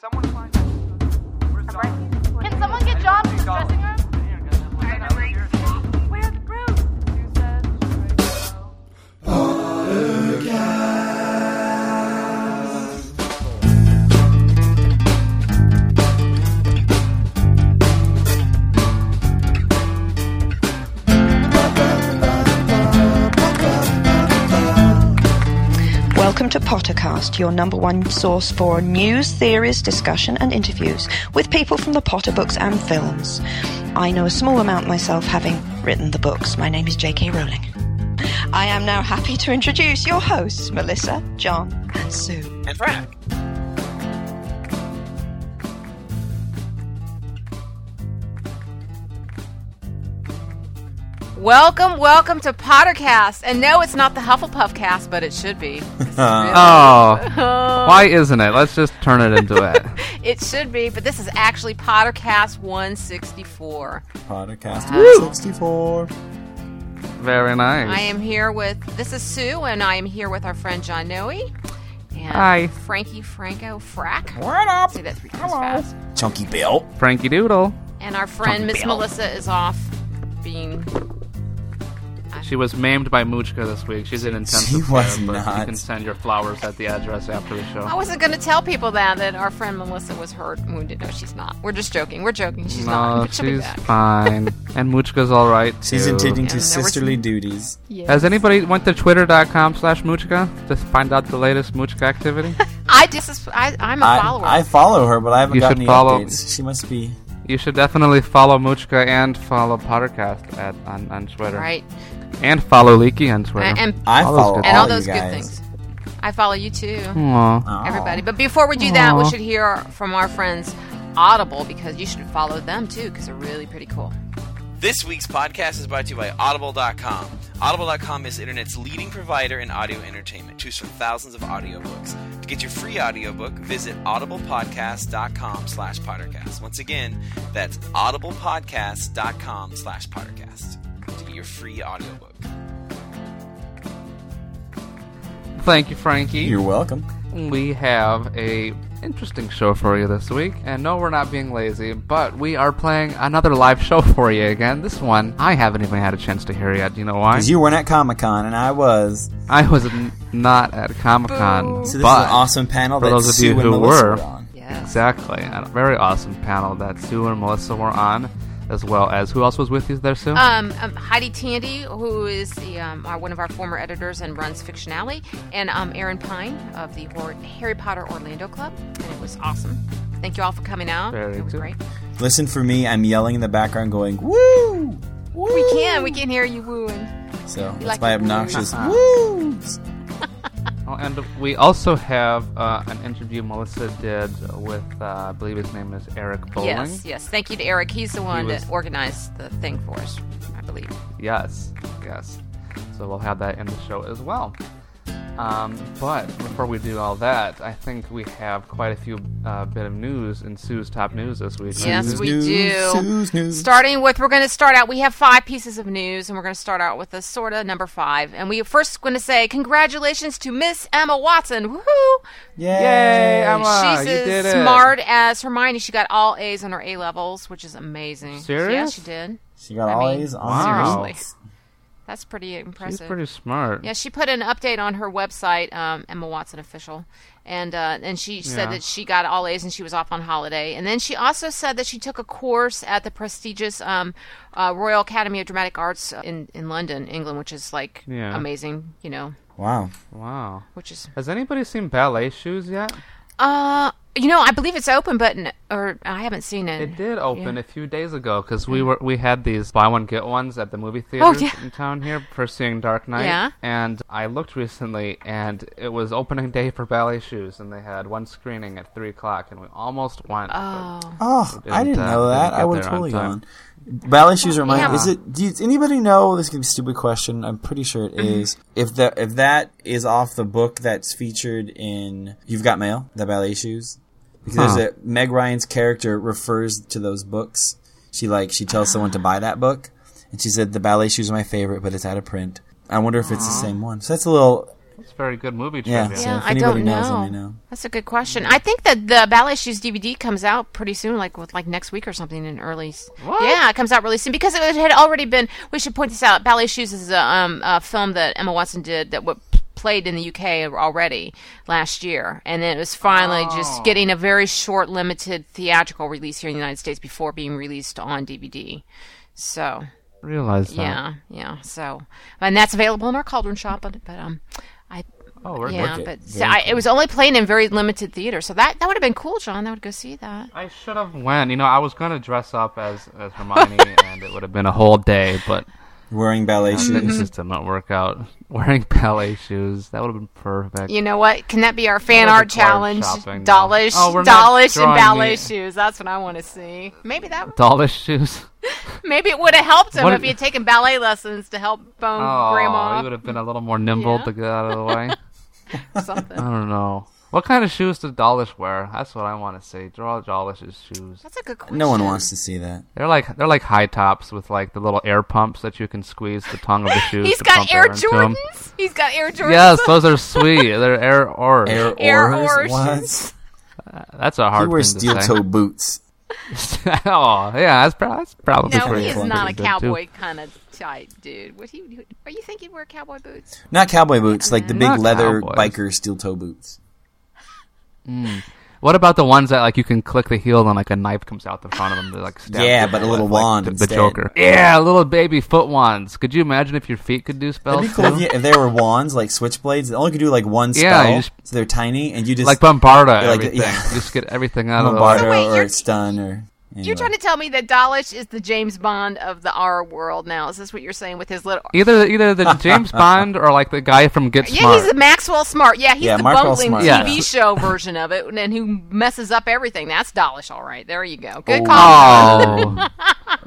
someone find Where's Can someone get John to Pottercast, your number one source for news, theories, discussion, and interviews with people from the Potter books and films. I know a small amount myself, having written the books. My name is J.K. Rowling. I am now happy to introduce your hosts, Melissa, John, and Sue. And Frank. Welcome, welcome to Pottercast. And no, it's not the Hufflepuff cast, but it should be. Really- Oh, why isn't it? Let's just turn it into it. it should be, but this is actually Pottercast 164. Pottercast Woo! 64. Very nice. I am here with, this is Sue, and I am here with our friend John Noe. And Hi. Frankie Franco Frack. What up? Say that three times fast. Chunky Bill. Frankie Doodle. And our friend Miss Melissa is off being. She was maimed by Muchka this week. She's in intensive She care, was but not. You can send your flowers at the address after the show. I wasn't going to tell people that that our friend Melissa was hurt and wounded. No, she's not. We're just joking. We're joking. She's not. But she'll be she's back. fine. and Muchka's all right. She's too. attending Yeah, to no, we're- sisterly duties. Yes. Has anybody went to twitter.com slash Muchka to find out the latest Muchka activity? I just I, I'm a I, follower. I follow her, but I haven't You gotten should any follow- updates. She must be. you should definitely follow Muchka and follow Pottercast at, on, on Twitter. right. And follow Leaky on Twitter. And and, I All those follow good and all you those good things. I follow you too, Aw. Aw. everybody. But before we do that, we should hear from our friends Audible because you should follow them too because they're really pretty cool. This week's podcast is brought to you by Audible.com. Audible.com is the internet's leading provider in audio entertainment. Choose from thousands of audiobooks. To get your free audiobook, visit audiblepodcast.com slash pottercast. Once again, that's audiblepodcast.com slash pottercast to get your free audiobook. Thank you, Frankie. You're welcome. we have a interesting show for you this week. And no, we're not being lazy, but we are playing another live show for you again. This one I haven't even had a chance to hear yet. Do you know why? Because you weren't at Comic Con, and I was. I was n- not at Comic Con, So this but is an awesome panel for that those of Sue you who Melissa were, on. Yes. exactly, a very awesome panel that Sue and Melissa were on, as well as who else was with you there, Sue? Um, um, Heidi Tandy, who is the um, our, one of our former editors and runs Fiction Alley, and um, Aaron Pine of the Harry Potter Orlando Club, and it was awesome. Thank you all for coming out. Very it was good. great. Listen for me. I'm yelling in the background, going woo. Woo! We can, we can hear you wooing. So that's like my the woo. obnoxious Uh-huh. woos. Oh, and we also have uh, an interview Melissa did with, uh, I believe his name is Eric Bowling. Yes, yes. Thank you to Eric. He's the one was- that organized the thing for us, I believe. Yes, yes. So we'll have that in the show as well. Um, but before we do all that, I think we have quite a few uh, bit of news in Sue's top news this week. Yes, Sue? we news, do. Sue's news. Starting with, we're going to start out. We have five pieces of news, and we're going to start out with the sort of number five. And we first going to say congratulations to Miss Emma Watson. Woohoo! Yay! Emma. She's you as did it. smart as Hermione. She got all A's on her A levels, which is amazing. Yeah, she did. She got I all mean, A's on Wow. the seriously. That's pretty impressive. She's pretty smart. Yeah, she put an update on her website, um, Emma Watson official, and uh, and she said Yeah. that she got all A's and she was off on holiday. And then she also said that she took a course at the prestigious um, uh, Royal Academy of Dramatic Arts in in London, England, which is like Yeah. amazing, you know, Wow. Wow. which is Has anybody seen ballet shoes yet? Uh, you know, I believe it's open, but n- or I haven't seen it. It did open Yeah. a few days ago because we were we had these buy one get ones at the movie theaters Oh, yeah. in town here for seeing Dark Knight. Yeah. And I looked recently, and it was opening day for ballet shoes, and they had one screening at three o'clock, and we almost went. Oh, Oh, I didn't, didn't uh, know that. didn't I get would on totally time. gone. Ballet shoes are my. Yeah. Is it? Does anybody know? This is a stupid question. I'm pretty sure it mm-hmm. is. If that if that is off the book that's featured in You've Got Mail, the ballet shoes, because Huh. there's a Meg Ryan's character refers to those books. She like she tells someone to buy that book, and she said the ballet shoes are my favorite, but it's out of print. I wonder if it's the same one. So that's a little It's a very good movie Yeah, so Yeah, if I anybody don't knows, know. let me know. That's a good question. I think that the Ballet Shoes DVD comes out pretty soon, like with like next week or something in early. What? Yeah, it comes out really soon because it had already been. We should point this out. Ballet Shoes is a, um, a film that Emma Watson did that w- played in the UK already last year, and then it was finally Oh. just getting a very short, limited theatrical release here in the United States before being released on DVD. So Realize that. yeah, yeah. So and that's available in our Cauldron shop, but, but um, I Oh, we're yeah, Okay, but very I, it was only playing in very limited theater, so that that would have been cool, John. I would go see that. I should have went. You know, I was gonna dress up as as Hermione, and it would have been a whole day, but Wearing ballet Mm-hmm. it shoes. just did not work out. Wearing ballet shoes, that would have been perfect. You know what? Can that be our fan art challenge? shopping. Dawlish, Oh, we're dawlish, and ballet me- shoes. That's what I want to see. Maybe that. Dawlish shoes. Maybe it would have helped him What- if he had taken ballet lessons to help bone Oh, grandma he would have been a little more nimble Yeah. to get out of the way. Or something. I don't know. What kind of shoes does Dawlish wear? That's what I want to see. Draw Dawlish's shoes. That's a good question. No one wants to see that. They're like they're like high tops with like the little air pumps that you can squeeze the tongue of the shoes. He's to got pump Air. Jordans. He's got Air Jordans. Yes, those are sweet. They're air oars. Air, Air oars? oars. What? That's a He hard wears thing steel to toe say. boots. oh, yeah, that's, prob- that's probably No, he is not a to do, too. cowboy kind of type dude. Would he? Are you thinking he'd wear cowboy boots? Not cowboy boots, like the big Not leather cowboys. biker steel toe boots. Mm. What about the ones that like you can click the heel and like a knife comes out the front of them to like stab Yeah, but a with, little like, wand the, the. Joker. Yeah, little baby foot wands. Could you imagine if your feet could do spells? That'd be cool too? if, you, if there were wands, like switchblades. They only could do like one spell, Yeah, just- so they're tiny, and you just like Bombarda, Like, everything. yeah. Just get everything out of the bombard way. or, wait, or you're- You're trying to tell me that Dawlish is the James Bond of the R world now? Is this what you're saying with his little? Either either the James Bond or like the guy from Get Smart. Yeah, he's the Maxwell Smart. Yeah, he's Yeah, the Maxwell bumbling Smart. TV Yeah. show version of it, and who messes up everything. That's Dawlish, all right. There you go. Good Oh. call. oh,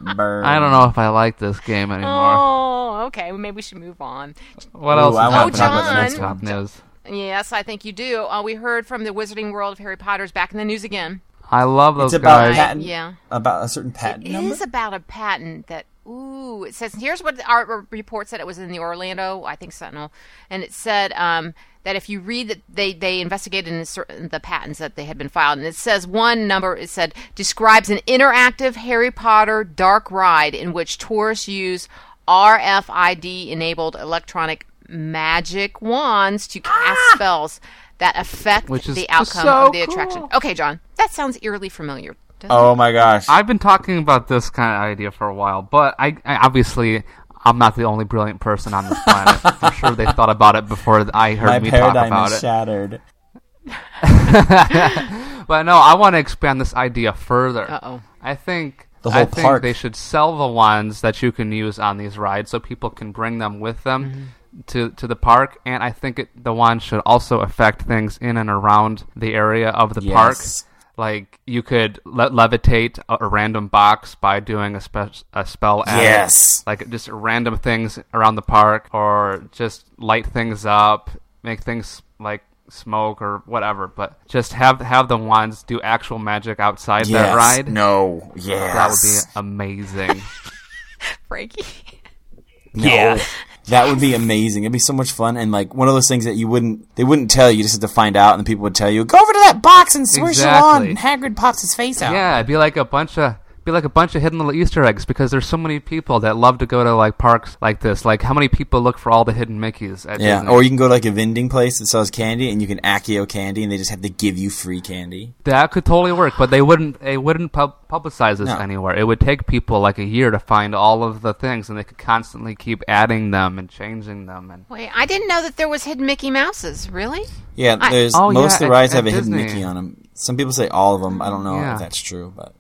Burn. I don't know if I like this game anymore. Oh, okay. Well, maybe we should move on. What Ooh, else? I is want to talk about the next top one. news? Yes, I think you do. Uh, we heard from the Wizarding World of Harry Potter's back in the news again. I love those It's about guys. patent. Yeah. About a certain patent It number. is about a patent that. Ooh, it says here's what our report said. It was in the Orlando, I think Sentinel, and it said um, that if you read that they they investigated in certain, the patents that they had been filed, and it says one number. It said describes an interactive Harry Potter dark ride in which tourists use RFID enabled electronic magic wands to cast spells that affect Which is the outcome so of the attraction. cool. Okay, John, that sounds eerily familiar. doesn't Oh my gosh! I've been talking about this kind of idea for a while, but I, I obviously I'm not the only brilliant person on this planet. I'm sure they thought about it before I heard my me talk paradigm about is it. shattered. But no, I want to expand this idea further. Uh-oh. I think The I whole think park. they should sell the wands that you can use on these rides, so people can bring them with them Mm-hmm. to to the park. And I think it, the wands should also affect things in and around the area of the park. Yes. Like you could le- levitate a, a random box by doing a, spe- a spell. At it. Yes. like just random things around the park, or just light things up, make things like smoke or whatever. But just have have the wands do actual magic outside Yes. that ride. No. Yes. That would be amazing. Frankie. No. That would be amazing. It'd be so much fun, and like one of those things that you wouldn't, they wouldn't tell you. You just have to find out, and the people would tell you, "Go over to that box and swish it on." And Hagrid pops his face out. yeah, it'd be like a bunch of be like a bunch of hidden little Easter eggs because there's so many people that love to go to like parks like this. Like how many people look for all the hidden Mickeys at Yeah, Disney? or you can go to like a vending place that sells candy, and you can Accio candy, and they just have to give you free candy. That could totally work, but they wouldn't. They wouldn't pub- publicize this No. anywhere. It would take people like a year to find all of the things, and they could constantly keep adding them and changing them. And Wait, I didn't know that there was hidden Mickey Mouses. Really? Yeah, I- there's Oh, most yeah, of the rides at have a hidden Mickey on them. Some people say all of them. I don't know Yeah. if that's true, but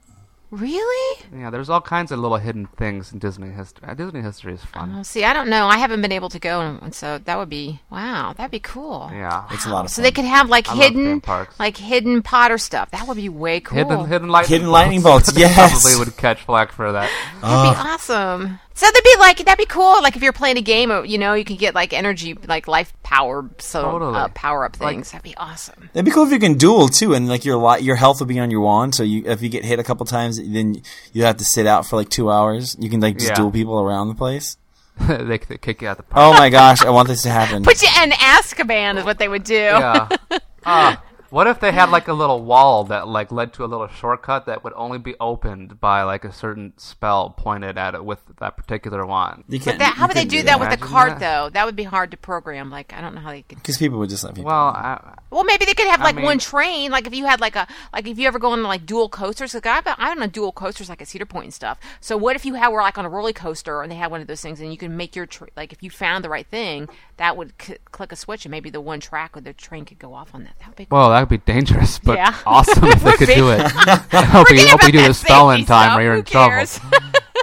Really? yeah, there's all kinds of little hidden things in Disney history. Uh, Disney history is fun. Oh, see, I don't know. I haven't been able to go, and so that would be wow. That'd be cool. yeah, it's a lot of fun. So fun. they could have like I hidden, like hidden Potter stuff. That would be way cool. hidden hidden lightning Hidden lightning bolts. bolts, They yes. probably would catch flack for that. That'd be awesome. So that'd be like that'd be cool. Like if you're playing a game, uh, you know, you can get like energy, like life power, so Totally. uh, power up Like- things. that'd be awesome. It'd be cool if you can duel too, and like your li- your health would be on your wand. So you if you get hit a couple times, then you have to sit out for like two hours. You can like just Yeah. duel people around the place. they, they kick you out the park. Oh my gosh, I want this to happen. Put you in Azkaban is what they would do. Yeah. Ah, what if they had like a little wall that like led to a little shortcut that would only be opened by like a certain spell pointed at it with that particular wand? You can't, That, how would they do that with a card that. though? That would be hard to program. Like I don't know how they could. Because people would just let people. Well, I, Well, maybe they could have I like mean- one train. Like if you had like a like if you ever go on like dual coasters. Like I I don't know dual coasters like at Cedar Point and stuff. So what if you had were like on a roller coaster and they had one of those things and you can make your tr- like if you found the right thing that would c- click a switch and maybe the one track or the train could go off on that. That would be cool. Well, that would be dangerous, but Yeah. awesome if they could be. do it. I hope you, hope you do that the spell in time stuff. or you're Who in trouble.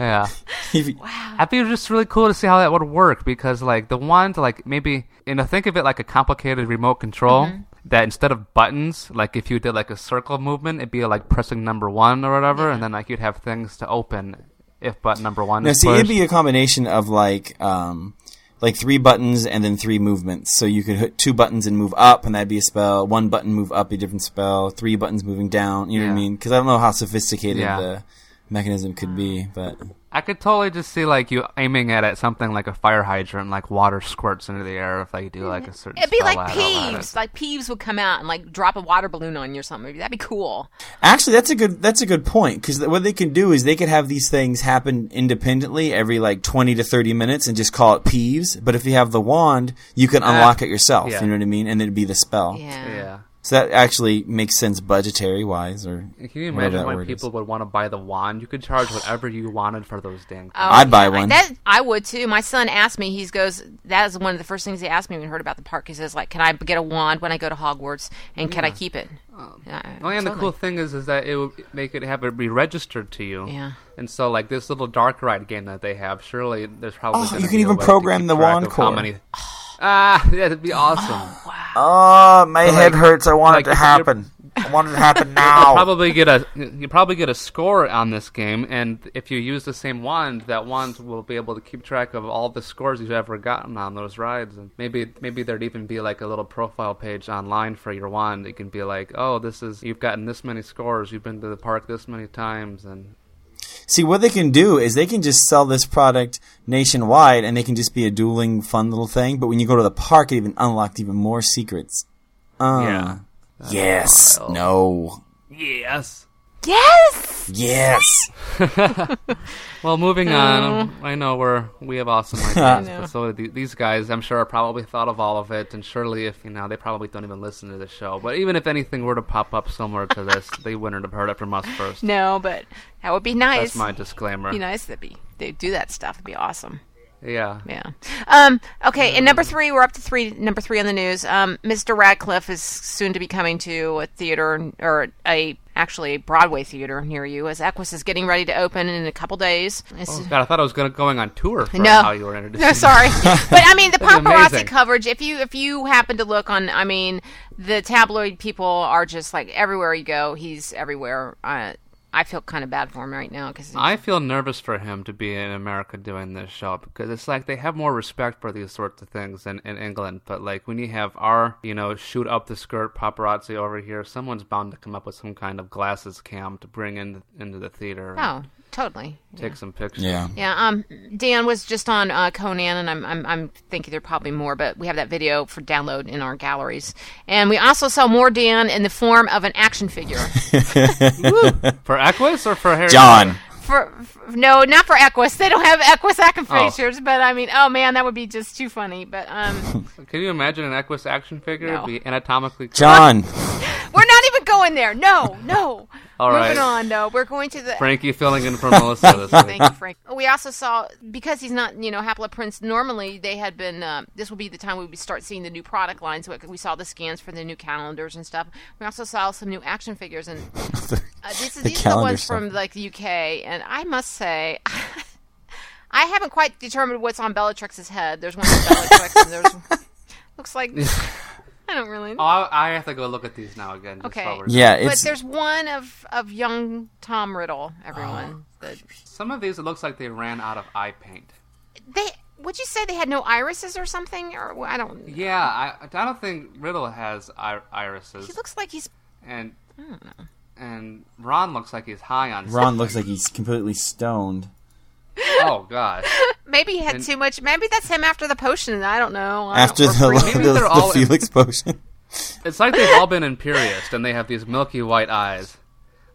yeah. If you- That'd be just really cool to see how that would work because, like, the wand, like, maybe, you know, think of it like a complicated remote control. Mm-hmm. That instead of buttons, like if you did like a circle movement, it'd be like pressing number one or whatever, and then like you'd have things to open if button number one No, is see, pushed. it'd be a combination of like, um, like three buttons and then three movements. So you could hit two buttons and move up, and that'd be a spell. One button move up, a different spell. Three buttons moving down. You know what I mean? Because I don't know how sophisticated Yeah. the mechanism could be, but I could totally just see like you aiming it at something like a fire hydrant, like water squirts into the air if like you do like a certain. Spell. It'd be spell like at it or at Peeves. Like Peeves would come out and like drop a water balloon on you or something. That'd be cool. actually, that's a good that's a good point. Because what they can do is they could have these things happen independently every like twenty to thirty minutes and just call it peeves. But if you have the wand, you can ah. unlock it yourself. yeah. You know what I mean? And it'd be the spell. Yeah. Yeah. So that actually makes sense budgetary wise, or Can you imagine that why people is. would want to buy the wand? You could charge whatever you wanted for those dang oh, things. Oh, I'd buy yeah, one. That I would too. My son asked me. He goes, "That is one of the first things he asked me when he heard about the park." He says, "Like, can I get a wand when I go to Hogwarts, and can I keep it?" Oh. Yeah, Oh, and the cool thing is, is that it would make it have it be registered to you. Yeah. And so, like this little dark ride game that they have, surely there's probably. Oh, you can even program the wand of how core. many. Oh. Ah, yeah, that'd be awesome. Oh, my So, head like- hurts. I want like, it to happen. I want it to happen You'll now. probably get a you probably get a score on this game, and if you use the same wand, that wand will be able to keep track of all the scores you've ever gotten on those rides, and maybe maybe there'd even be like a little profile page online for your wand. It can be like, oh, this is you've gotten this many scores, you've been to the park this many times, and See, what they can do is they can just sell this product nationwide, and they can just be a dueling, fun little thing. But when you go to the park, it even unlocked even more secrets. Uh, yeah. Yes. wild. No. Yes. Yes. Yes. Well, moving uh. on. I know we're we have awesome ideas, but so the, these guys, I'm sure, are probably thought of all of it, and surely, if you know, they probably don't even listen to the show. But even if anything were to pop up similar to this, they wouldn't have heard it from us first. No, but that would be nice. That's my disclaimer. be nice. That'd be they do that stuff. It'd be awesome. Yeah. Yeah. Um, okay, and number three, we're up to three. Number three on the news. Um, Mr. Radcliffe is soon to be coming to a theater or a actually a Broadway theater near you, as Equus is getting ready to open in a couple days. It's- Oh, God, I thought I was gonna going on tour for no, how you were introducing. no, sorry, but I mean the paparazzi coverage. If you if you happen to look on, I mean the tabloid people are just like everywhere you go. He's everywhere. Uh, I feel kind of bad for him right now because I feel nervous for him to be in America doing this show because it's like they have more respect for these sorts of things than in England. But like when you have our, you know, shoot up the skirt paparazzi over here, someone's bound to come up with some kind of glasses cam to bring in into the theater oh, totally. take some pictures. Yeah. Yeah, um, Dan was just on uh, Conan, and I'm, I'm, I'm thinking there are probably more, but we have that video for download in our galleries. And we also saw more Dan in the form of an action figure. For Equus or for Harry? John. for, for no, not for Equus. They don't have Equus action Oh. figures, but I mean, oh man, that would be just too funny. But um, Can you imagine an Equus action figure No. be anatomically correct? John. we're not even going there. No, no. All Moving right. on. No, we're going to the. Frankie filling in for Melissa this week. Thank you, Frank. We also saw because he's not, you know, Half-Blood Prince. Normally, they had been. Uh, this will be the time we would start seeing the new product line. So we saw the scans for the new calendars and stuff. We also saw some new action figures, and uh, this is, The these are the ones stuff. from like the UK. And I must say, I haven't quite determined what's on Bellatrix's head. There's one for Bellatrix, and there's looks like I don't really. Oh, I I have to go look at these now again. Okay. while we're Yeah, but it's there's one of of young Tom Riddle. Everyone, the, Some of these, it looks like they ran out of eye paint. they would you say they had no irises or something? Or I don't. Yeah, I, I don't think Riddle has ir- irises, He looks like he's. and I don't know. and Ron looks like he's high on. Ron looks like he's completely stoned. Oh God, maybe he had And- too much. Maybe that's him after the potion. I don't know. I After don't- the, or the, pre- Maybe the, they're all- Felix potion. It's like they've all been imperious, and they have these milky white eyes.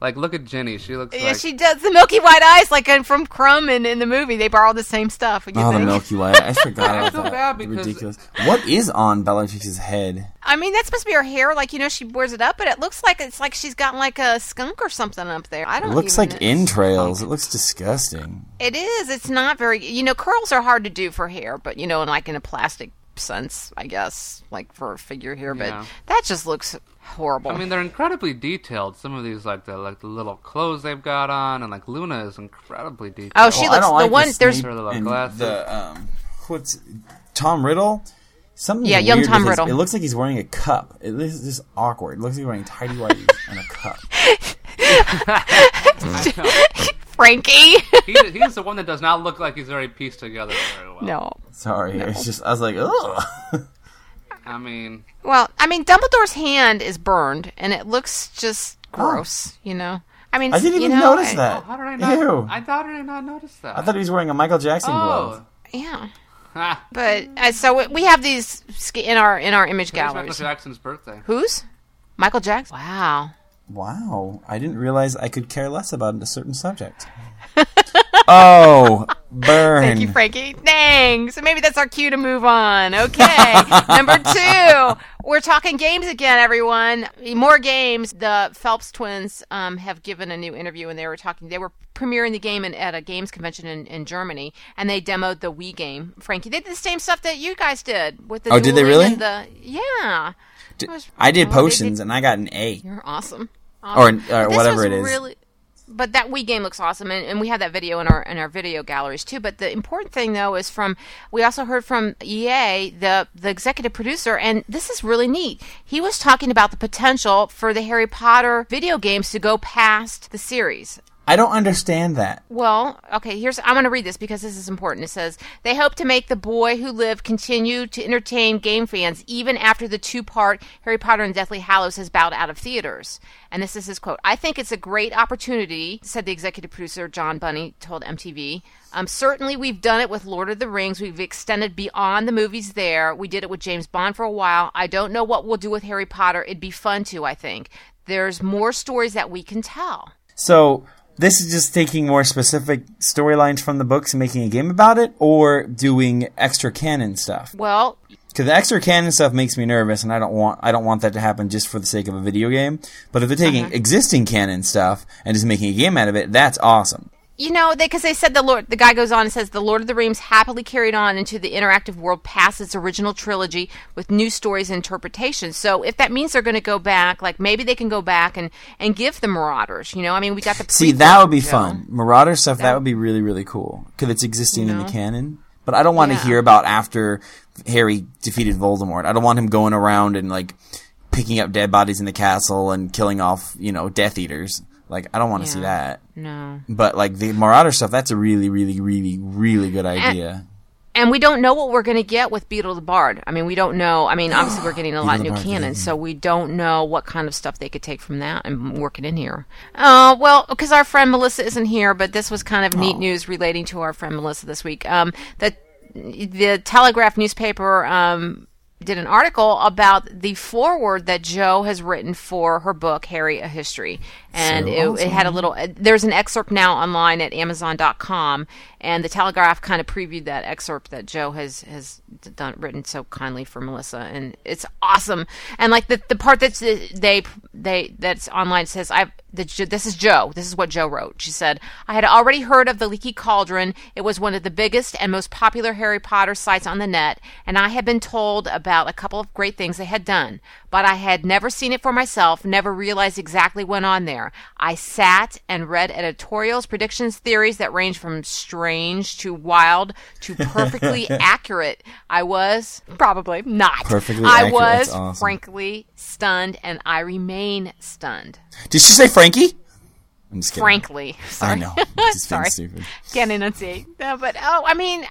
Like, look at Ginny. She looks Yeah, like she does the milky white eyes, like from Krum in, in the movie. They borrowed the same stuff. You Oh, the think? Milky Way. I forgot I about feel bad because- Ridiculous. What is on Bellatrix's head? I mean, that's supposed to be her hair. Like you know, she wears it up, but it looks like it's like she's got like a skunk or something up there. I don't. It looks even like know. entrails. It looks disgusting. It is. It's not very. You know, curls are hard to do for hair, but you know, in like in a plastic sense, I guess, like for a figure here. But Yeah. that just looks horrible. I mean, they're incredibly detailed. Some of these, like the like the little clothes they've got on, and like Luna is incredibly detailed. oh, she Well, I looks don't the like one. the there's Snape Her little and glasses. the um, what's Tom Riddle? Something Yeah, young Tom with his- Riddle. It looks like he's wearing a cup. It is just awkward. It looks like he's wearing tidy whities and a cup. Frankie. he, he's the one that does not look like he's already pieced together very well. no. Sorry, it's just I was like, ugh. I mean, Well, I mean, Dumbledore's hand is burned, and it looks just gross. You know. I mean, I didn't you even know, notice I- that. how did I not? Ew. I thought I did not notice that. I thought he was wearing a Michael Jackson oh. glove. Yeah. But uh, so we- we have these in our in our image Today's Michael. Jackson's birthday. Who's Michael Jackson? Wow. Wow, I didn't realize I could care less about a certain subject. oh, burn! Thank you, Frankie. Dang. So maybe that's our cue to move on. Okay. Number two, we're talking games again, everyone. More games. The Phelps twins um, have given a new interview, and they were talking. They were premiering the game in, at a games convention in, in Germany, and they demoed the Wii game. Frankie, they did the same stuff that you guys did with the. Oh, did they really? The, yeah. Was- I did oh, potions and I got an A You're awesome. or, or whatever it is. Really, but that Wii game looks awesome, and, and we have that video in our in our video galleries too. But the important thing though is from we also heard from EA, the the executive producer, and this is really neat. He was talking about the potential for the Harry Potter video games to go past the series. I don't understand that. Well, okay, here's I'm going to read this because this is important. It says, "They hope to make The Boy Who Lived continue to entertain game fans even after the two-part Harry Potter and Deathly Hallows has bowed out of theaters." And this is his quote. "I think it's a great opportunity," said the executive producer John Bunny told MTV. Um, certainly, we've done it with Lord of the Rings. We've extended beyond the movies there. We did it with James Bond for a while. I don't know what we'll do with Harry Potter. It'd be fun to, I think. There's more stories that we can tell. So this is just taking more specific storylines from the books and making a game about it, or doing extra canon stuff. Well, Because the extra canon stuff makes me nervous, and I don't want I don't want that to happen just for the sake of a video game. But if they're taking Uh-huh. existing canon stuff and just making a game out of it, that's awesome. You know, they because they said the Lord. The guy goes on and says the Lord of the Rings happily carried on into the interactive world past its original trilogy with new stories and interpretations. So if that means they're going to go back, like maybe they can go back and and give the Marauders. You know, I mean, we got the See, that would be Joe. fun. Marauder stuff that would be really really cool because it's existing in know? the canon. But I don't want to Yeah. hear about after Harry defeated Voldemort. I don't want him going around and like picking up dead bodies in the castle and killing off you know Death Eaters. Like I don't want to see that. No, But like the Marauder stuff, that's a really, really, really, really good idea. and we don't know what we're going to get with Beedle the Bard. I mean, we don't know. I mean, obviously we're getting a lot of new Bard, canon, yeah. so we don't know what kind of stuff they could take from that and work it in here. Uh, well, because our friend Melissa isn't here, but this was kind of neat news relating to our friend Melissa this week. Um, the the Telegraph newspaper um, did an article about the foreword that Joe has written for her book Harry: A History, and So it, it had a little. uh, There's an excerpt now online at Amazon.com, and the Telegraph kind of previewed that excerpt that Joe has has done written so kindly for Melissa, and it's awesome. And like the the part that's uh, they they that's online says I the, this is Joe. This is what Joe wrote. She said, I had already heard of the Leaky Cauldron. It was one of the biggest and most popular Harry Potter sites on the net, and I had been told about a couple of great things they had done, but I had never seen it for myself, never realized exactly what went on there. I sat and read editorials, predictions, theories that range from strange to wild to perfectly accurate. I was probably not. Perfectly I accurate. was awesome. frankly stunned, and I remain stunned. Did she say Frankie? I'm just kidding. Frankly, sorry. I know. Sorry. stupid. Can't enunciate. No, but oh, I mean,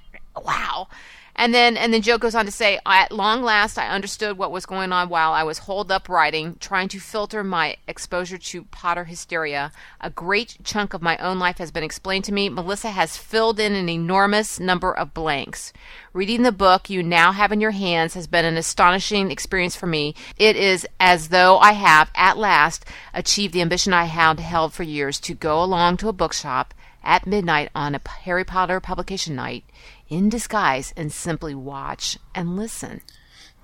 wow. And then and then Joe goes on to say, "At long last, I understood what was going on while I was holed up writing, trying to filter my exposure to Potter hysteria. A great chunk of my own life has been explained to me. Melissa has filled in an enormous number of blanks. Reading the book you now have in your hands has been an astonishing experience for me. It is as though I have at last achieved the ambition I had held for years to go along to a bookshop." At midnight on a Harry Potter publication night, in disguise, and simply watch and listen.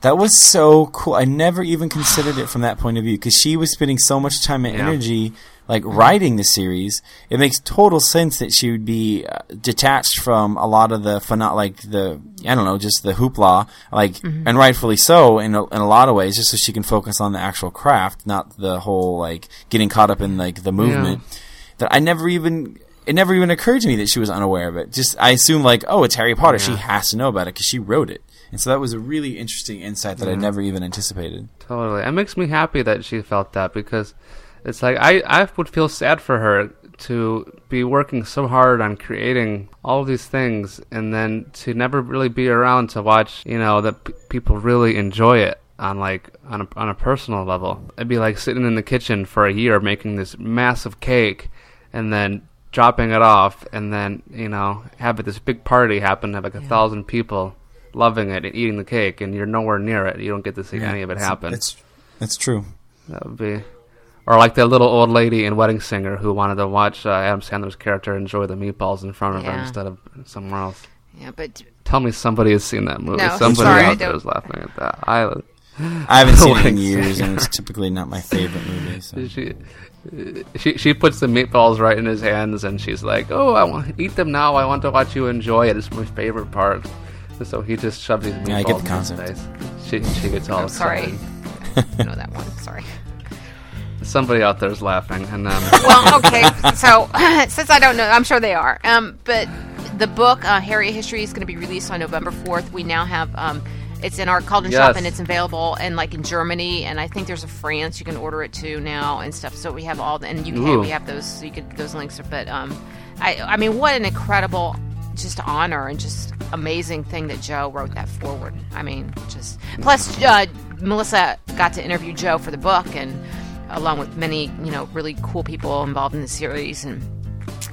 That was so cool. I never even considered it from that point of view because she was spending so much time and Yeah. energy like writing the series. It makes total sense that she would be uh, detached from a lot of the phenom- like the I don't know, just the hoopla, like and rightfully so in a, in a lot of ways, just so she can focus on the actual craft, not the whole like getting caught up in like the movement. That I never even. It never even occurred to me that she was unaware of it. Just I assumed like, oh, it's Harry Potter. She has to know about it because she wrote it. And so that was a really interesting insight that I never even anticipated. Totally. It makes me happy that she felt that because it's like I, I would feel sad for her to be working so hard on creating all of these things and then to never really be around to watch, you know, that p- people really enjoy it on like on a, on a personal level. It'd be like sitting in the kitchen for a year making this massive cake and then dropping it off and then, you know, have this big party happen, have like a thousand people loving it and eating the cake and you're nowhere near it. You don't get to see any of it happen. It's it's true. That would be, or like that little old lady in Wedding Singer who wanted to watch uh, Adam Sandler's character enjoy the meatballs in front of her instead of somewhere else. Yeah, but Tell me somebody has seen that movie. No, I'm somebody sorry, I out there don't. laughing at that. I I haven't seen it in Wedding years, and it's typically not my favorite movie. So. she, she she puts the meatballs right in his hands and she's like, "Oh, I want to eat them now. I want to watch you enjoy it. It's my favorite part." And so he just shoves these meatballs Yeah, I get the in concept. his face. She she gets all I'm sorry. excited. I know that one. Sorry. Somebody out there is laughing, and um, well, okay. So since I don't know, I'm sure they are. Um, but the book uh, Harry History is going to be released on November 4th. We now have um, it's in our Cauldron shop and it's available in like in Germany and I think there's a France you can order it to now and stuff. So we have all the, and UK Ooh. we have those so you could those links. Are, But um, I I mean what an incredible just honor and just amazing thing that Joe wrote that forward. I mean just plus uh, Melissa got to interview Joe for the book and along with many you know really cool people involved in the series and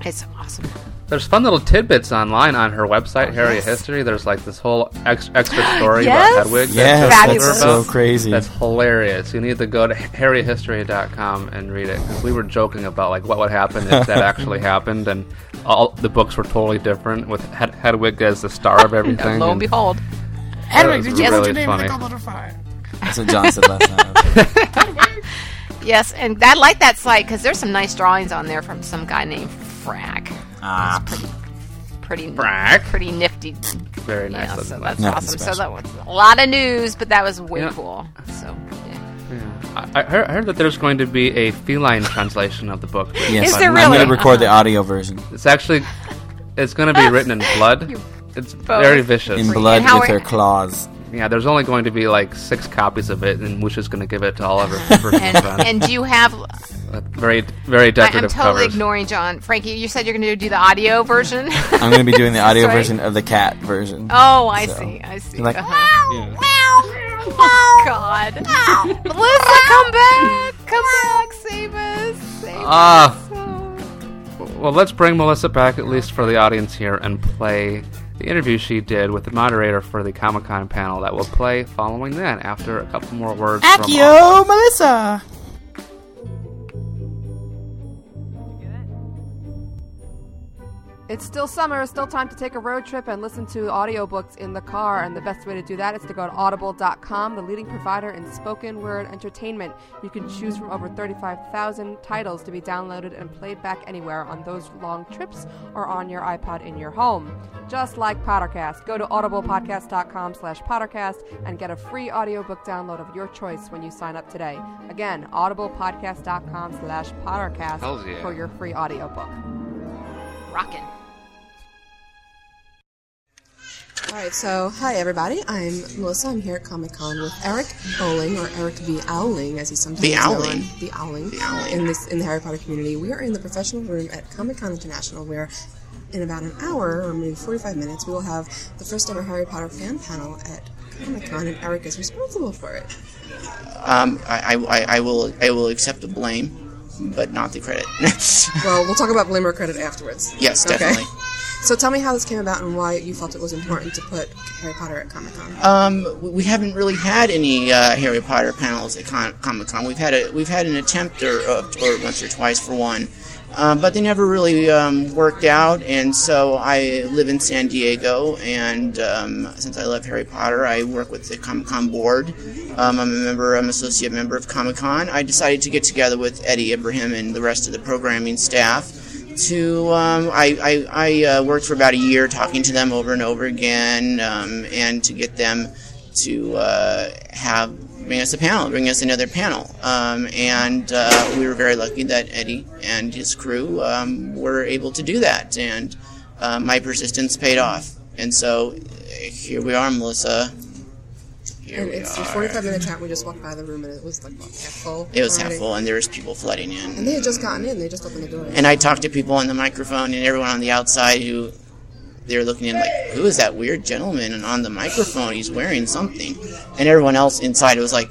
it's awesome. There's fun little tidbits online on her website, oh, Harry yes. History. There's like this whole ex- extra story Yes. about Hedwig. Yes, Joe that's told about. so crazy. That's hilarious. You need to go to harryhistory.com and read it because we were joking about like what would happen if that actually happened, and all the books were totally different with Hed- Hedwig as the star of everything. Lo and behold. Hedwig, did you put really funny. That's what John said last night. Yes, and I like that site because there's some nice drawings on there from some guy named Frack. Ah, Pretty, Frack? pretty nifty. Very nice. Yeah, so that's Nothing awesome. So that was a lot of news, but that was way Yeah. cool. So yeah. I, I heard, I heard that there's going to be a feline translation of the book. yes, Is there I'm really? going to record the audio version It's actually it's going to be written in blood. It's very vicious. in blood how with are- her claws. Yeah, there's only going to be like six copies of it, and Moosh is going to give it to all of her And, friends. and do you have? With very, very I, decorative I'm totally covers. ignoring John. Frankie, you said you're going to do the audio version. I'm going to be doing the audio Sorry. version of the cat version. oh, I So, see. I see. like, Uh-huh. Oh God, Melissa, come back! Come back! Save us! Save Ah. us! Oh. Well, let's bring Melissa back at least for the audience here and play the interview she did with the moderator for the Comic Con panel that will play following that after a couple more words from Accio Melissa! It's still summer, still time to take a road trip and listen to audiobooks in the car. And the best way to do that is to go to audible.com, the leading provider in spoken word entertainment. You can choose from over 35,000 titles to be downloaded and played back anywhere on those long trips or on your iPod in your home. Just like Pottercast, go to audiblepodcast.com slash Pottercast and get a free audiobook download of your choice when you sign up today. Again, audiblepodcast.com slash Pottercast yeah. for your free audiobook. Rockin'. All right, so hi everybody. I'm Melissa. I'm here at Comic Con with Eric Bowling, or Eric B. Owling, as he's sometimes The Owling. known. The Owling. In this in the Harry Potter community, we are in the professional room at Comic Con International, where in about an hour or maybe 45 minutes, we will have the first ever Harry Potter fan panel at Comic Con, and Eric is responsible for it. Um, I, I, I will I will accept the blame, but not the credit. Well, we'll talk about blame or credit afterwards. yes, Okay. definitely. So tell me how this came about and why you felt it was important to put Harry Potter at Comic Con. Um, we haven't really had any uh, Harry Potter panels at Con- Comic Con. We've had a we've had an attempt or, uh, or once or twice for one, um, but they never really um, worked out. And so I live in San Diego, and um, since I love Harry Potter, I work with the Comic Con board. Um, I'm a member, I'm associate member of Comic Con. I decided to get together with Eddie Ibrahim and the rest of the programming staff to um, I, I, I uh, worked for about a year talking to them over and over again um, and to get them to uh, have bring us a panel bring us another panel um, and uh, we were very lucky that Eddie and his crew um, were able to do that and uh, my persistence paid off and so here we are Melissa here and it's a are 45 minute chat. We just walked by the room and it was like half full. it was half full and there was people flooding in And they had just gotten in. They just opened the door. And I talked to people on the microphone and everyone on the outside who they were looking in like, who is that weird gentleman? And on the microphone, he's wearing something. And everyone else inside was like,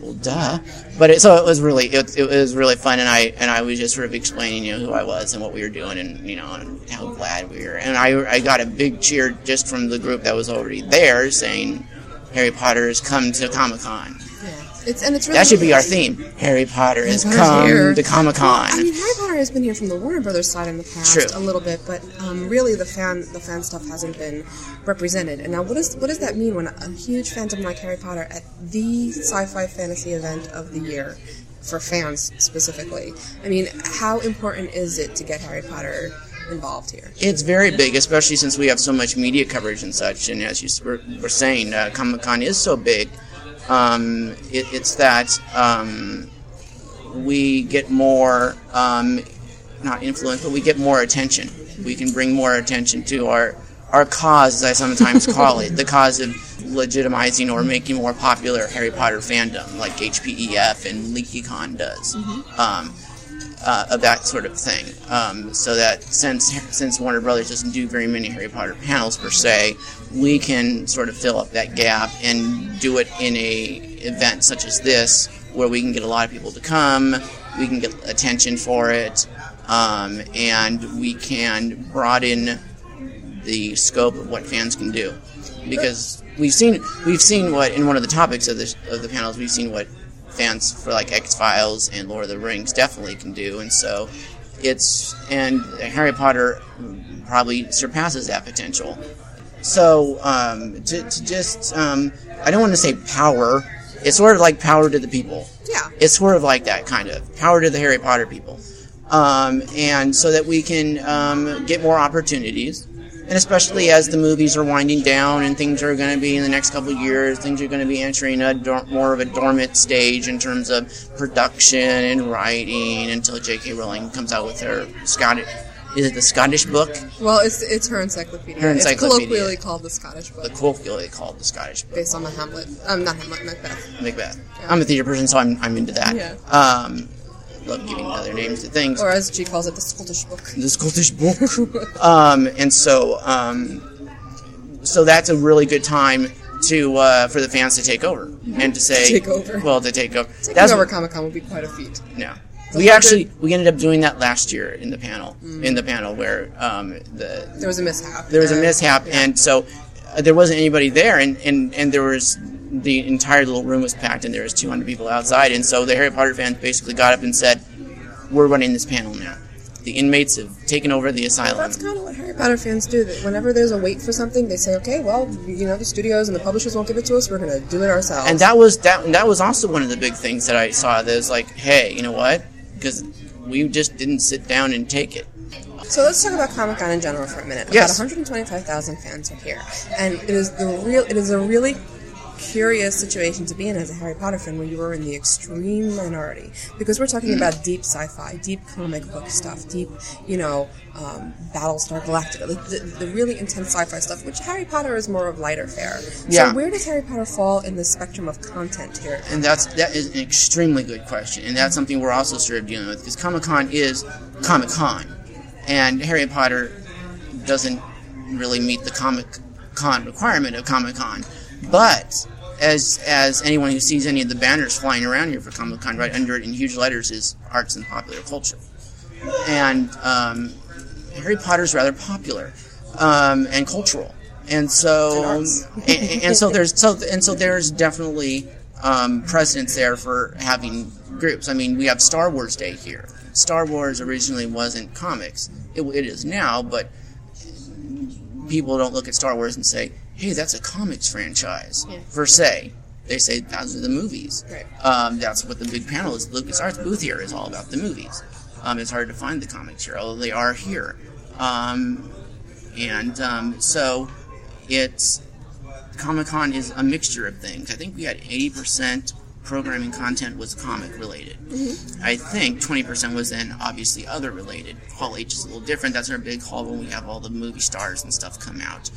well, duh. But it, so it was really it, it was really fun, and I and I was just sort of explaining you know who I was and what we were doing, and you know and how glad we were. And I I got a big cheer just from the group that was already there saying, Harry Potter has come to Comic Con. It's and it's really That should be our theme. Harry Potter has come here. to Comic Con. I mean, Harry Potter has been here from the Warner Brothers side in the past True. a little bit, but um, really the fan the fan stuff hasn't been represented. And now, what does what does that mean when a huge fandom like Harry Potter at the sci-fi fantasy event of the year for fans specifically? I mean, how important is it to get Harry Potter involved here? It's very big, especially since we have so much media coverage and such. And as you were, were saying, uh, Comic Con is so big. Um, it, it's that um, we get more, um, not influence, but we get more attention. We can bring more attention to our our cause, as I sometimes call it, the cause of legitimizing or making more popular Harry Potter fandom, like HPEF and LeakyCon does. Um, uh, of that sort of thing. Um, so that since since Warner Brothers doesn't do very many Harry Potter panels per se, we can sort of fill up that gap and do it in a event such as this, where we can get a lot of people to come, we can get attention for it, um, and we can broaden the scope of what fans can do. Because we've seen we've seen what in one of the topics of this of the panels we've seen what fans for like X Files and Lord of the Rings definitely can do, and so it's and Harry Potter probably surpasses that potential. So um, to, to just um, I don't want to say power. It's sort of like power to the people. Yeah. It's sort of like that kind of power to the Harry Potter people, um, and so that we can um, get more opportunities. And especially as the movies are winding down and things are going to be in the next couple of years, things are going to be entering a dor- more of a dormant stage in terms of production and writing until J.K. Rowling comes out with her Scottish. Is it the Scottish book? Well, it's it's her encyclopedia. Her encyclopedia. It's colloquially called the Scottish book. The colloquially called the Scottish book. based on the Hamlet. Um, not Hamlet, Macbeth. Macbeth. I'm a theater person, so I'm, I'm into that. Yeah. Um, love giving other names to things. Or as she calls it, the Scottish book. the Scottish book. um, and so, um, so that's a really good time to uh, for the fans to take over and to say, take over. Well, to take over. Taking That's over Comic Con would be quite a feat. no. We actually we ended up doing that last year in the panel in the panel where um, the There was a mishap. there was a mishap, yeah. and so uh, there wasn't anybody there, and, and, and there was the entire little room was packed, and there was 200 people outside, and so the Harry Potter fans basically got up and said, "We're running this panel now. The inmates have taken over the asylum." That's kind of what Harry Potter fans do. That whenever there's a wait for something, they say, "Okay, well, you know, the studios and the publishers won't give it to us. We're going to do it ourselves." and that was that that was also one of the big things that I saw. That was like, hey, you know what? Because we just didn't sit down and take it. So let's talk about Comic Con in general for a minute. Yes. About 125,000 fans are here, and it is the real. It is a really curious situation to be in as a Harry Potter fan, where you are in the extreme minority, because we're talking about deep sci-fi, deep comic book stuff, deep, you know, um, Battlestar Galactica, the, the, the really intense sci-fi stuff, which Harry Potter is more of lighter fare. Yeah. So where does Harry Potter fall in the spectrum of content here? And that's that is an extremely good question, and that's something we're also sort of dealing with because Comic Con is Comic Con, and Harry Potter doesn't really meet the Comic Con requirement of Comic Con. But as as anyone who sees any of the banners flying around here for Comic Con, right under it in huge letters is arts and popular culture, and um, Harry Potter's rather popular um, and cultural, and so and, and so there's so and so there's definitely um, precedence there for having groups. I mean, we have Star Wars Day here. Star Wars originally wasn't comics; it, it is now, but people don't look at Star Wars and say, "Hey, that's a comics franchise." Per se, they say those are the movies. Right. Um, that's what the big panel is. Lucas Arts booth here is all about the movies. Um, it's hard to find the comics here, although they are here. Um, and um, so it's Comic Con is a mixture of things. I think we had 80% programming content was comic related. I think 20% was then obviously other related. Hall H is a little different. That's our big hall when we have all the movie stars and stuff come out,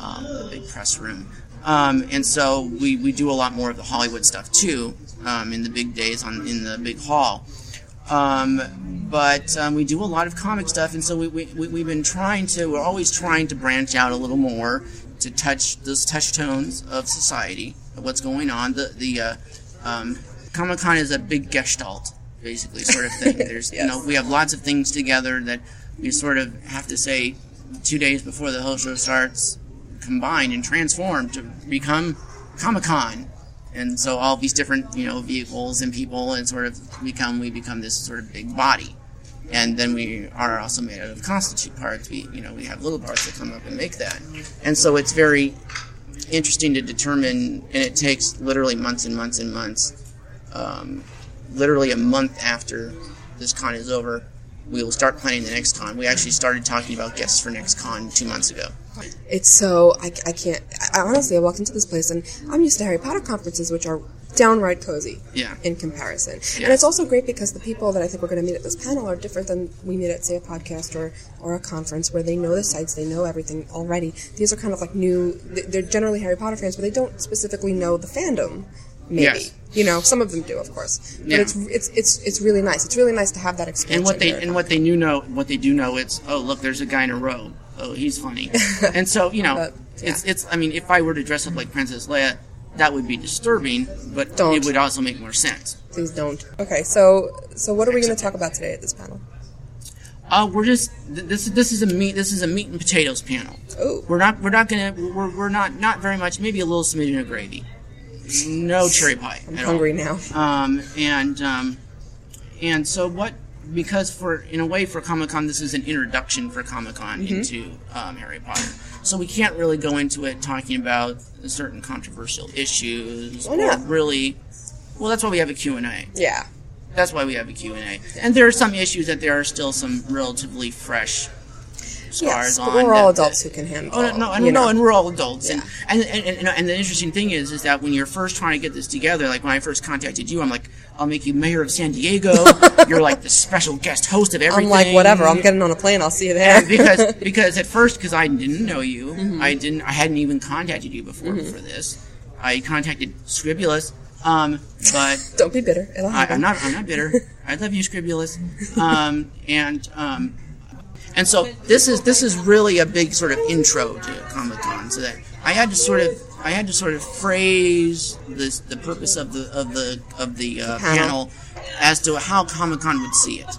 um, the big press room. Um, and so we, we do a lot more of the Hollywood stuff too um, in the big days on in the big hall. Um, but um, we do a lot of comic stuff, and so we, we, we, we've been trying to, we're always trying to branch out a little more to touch those touch tones of society, of what's going on. The, the uh, um, Comic Con is a big gestalt, basically, sort of thing. There's, you know, we have lots of things together that we sort of have to say two days before the whole show starts, combine and transform to become Comic Con. And so all these different, you know, vehicles and people and sort of become, we become this sort of big body. And then we are also made out of constitute parts. We, you know, we have little parts that come up and make that. And so it's very interesting to determine, and it takes literally months and months and months. Um, literally a month after this con is over, we will start planning the next con. We actually started talking about guests for next con two months ago. It's so I, I can't. I, honestly, I walked into this place and I'm used to Harry Potter conferences, which are downright cozy. Yeah. In comparison, Yeah. and it's also great because the people that I think we're going to meet at this panel are different than we meet at, say, a podcast or or a conference where they know the sites, they know everything already. These are kind of like new. They're generally Harry Potter fans, but they don't specifically know the fandom. Maybe Yes. you know some of them do, of course. But Yeah. it's it's it's it's really nice. It's really nice to have that experience. And what they and what they do know, what they do know, it's oh look, there's a guy in a robe. Oh, he's funny. and so you know, But, yeah. it's it's. I mean, if I were to dress up like Princess Leia, that would be disturbing, but Don't. it would also make more sense. Please don't. Okay, so so what are we going to talk about today at this panel? Uh, we're just th- this. This is a meat. This is a meat and potatoes panel. Oh. We're not. We're not gonna. We're, we're not. Not very much. Maybe a little smidgen of gravy. No cherry pie. I'm at all. hungry now. Um, and um, and so what? Because for in a way for Comic Con, this is an introduction for Comic Con Mm-hmm. into um, Harry Potter. So we can't really go into it talking about certain controversial issues Why or not? really. Well, that's why we have a Q and A. Yeah. That's why we have a Q and A. And there are some issues that there are still some relatively fresh scars Yes, on. but we're all that- adults who can handle. Oh no, no, no, and we're all adults, Yeah. and, and, and and and the interesting thing is, is that when you're first trying to get this together, like when I first contacted you, I'm like, I'll make you mayor of San Diego. you're like the special guest host of everything. I'm like, whatever. I'm getting on a plane. I'll see you there. because because at first, because I didn't know you, Mm-hmm. I didn't, I hadn't even contacted you before for this. I contacted Scribulus, um, but Don't be bitter. I, I'm not. I'm not bitter. I love you, Scribulus. Um, and um, and so this is this is really a big sort of intro to Comic Con. So that I had to sort of I had to sort of phrase this the purpose of the of the of the uh, Panel. panel as to how Comic Con would see it,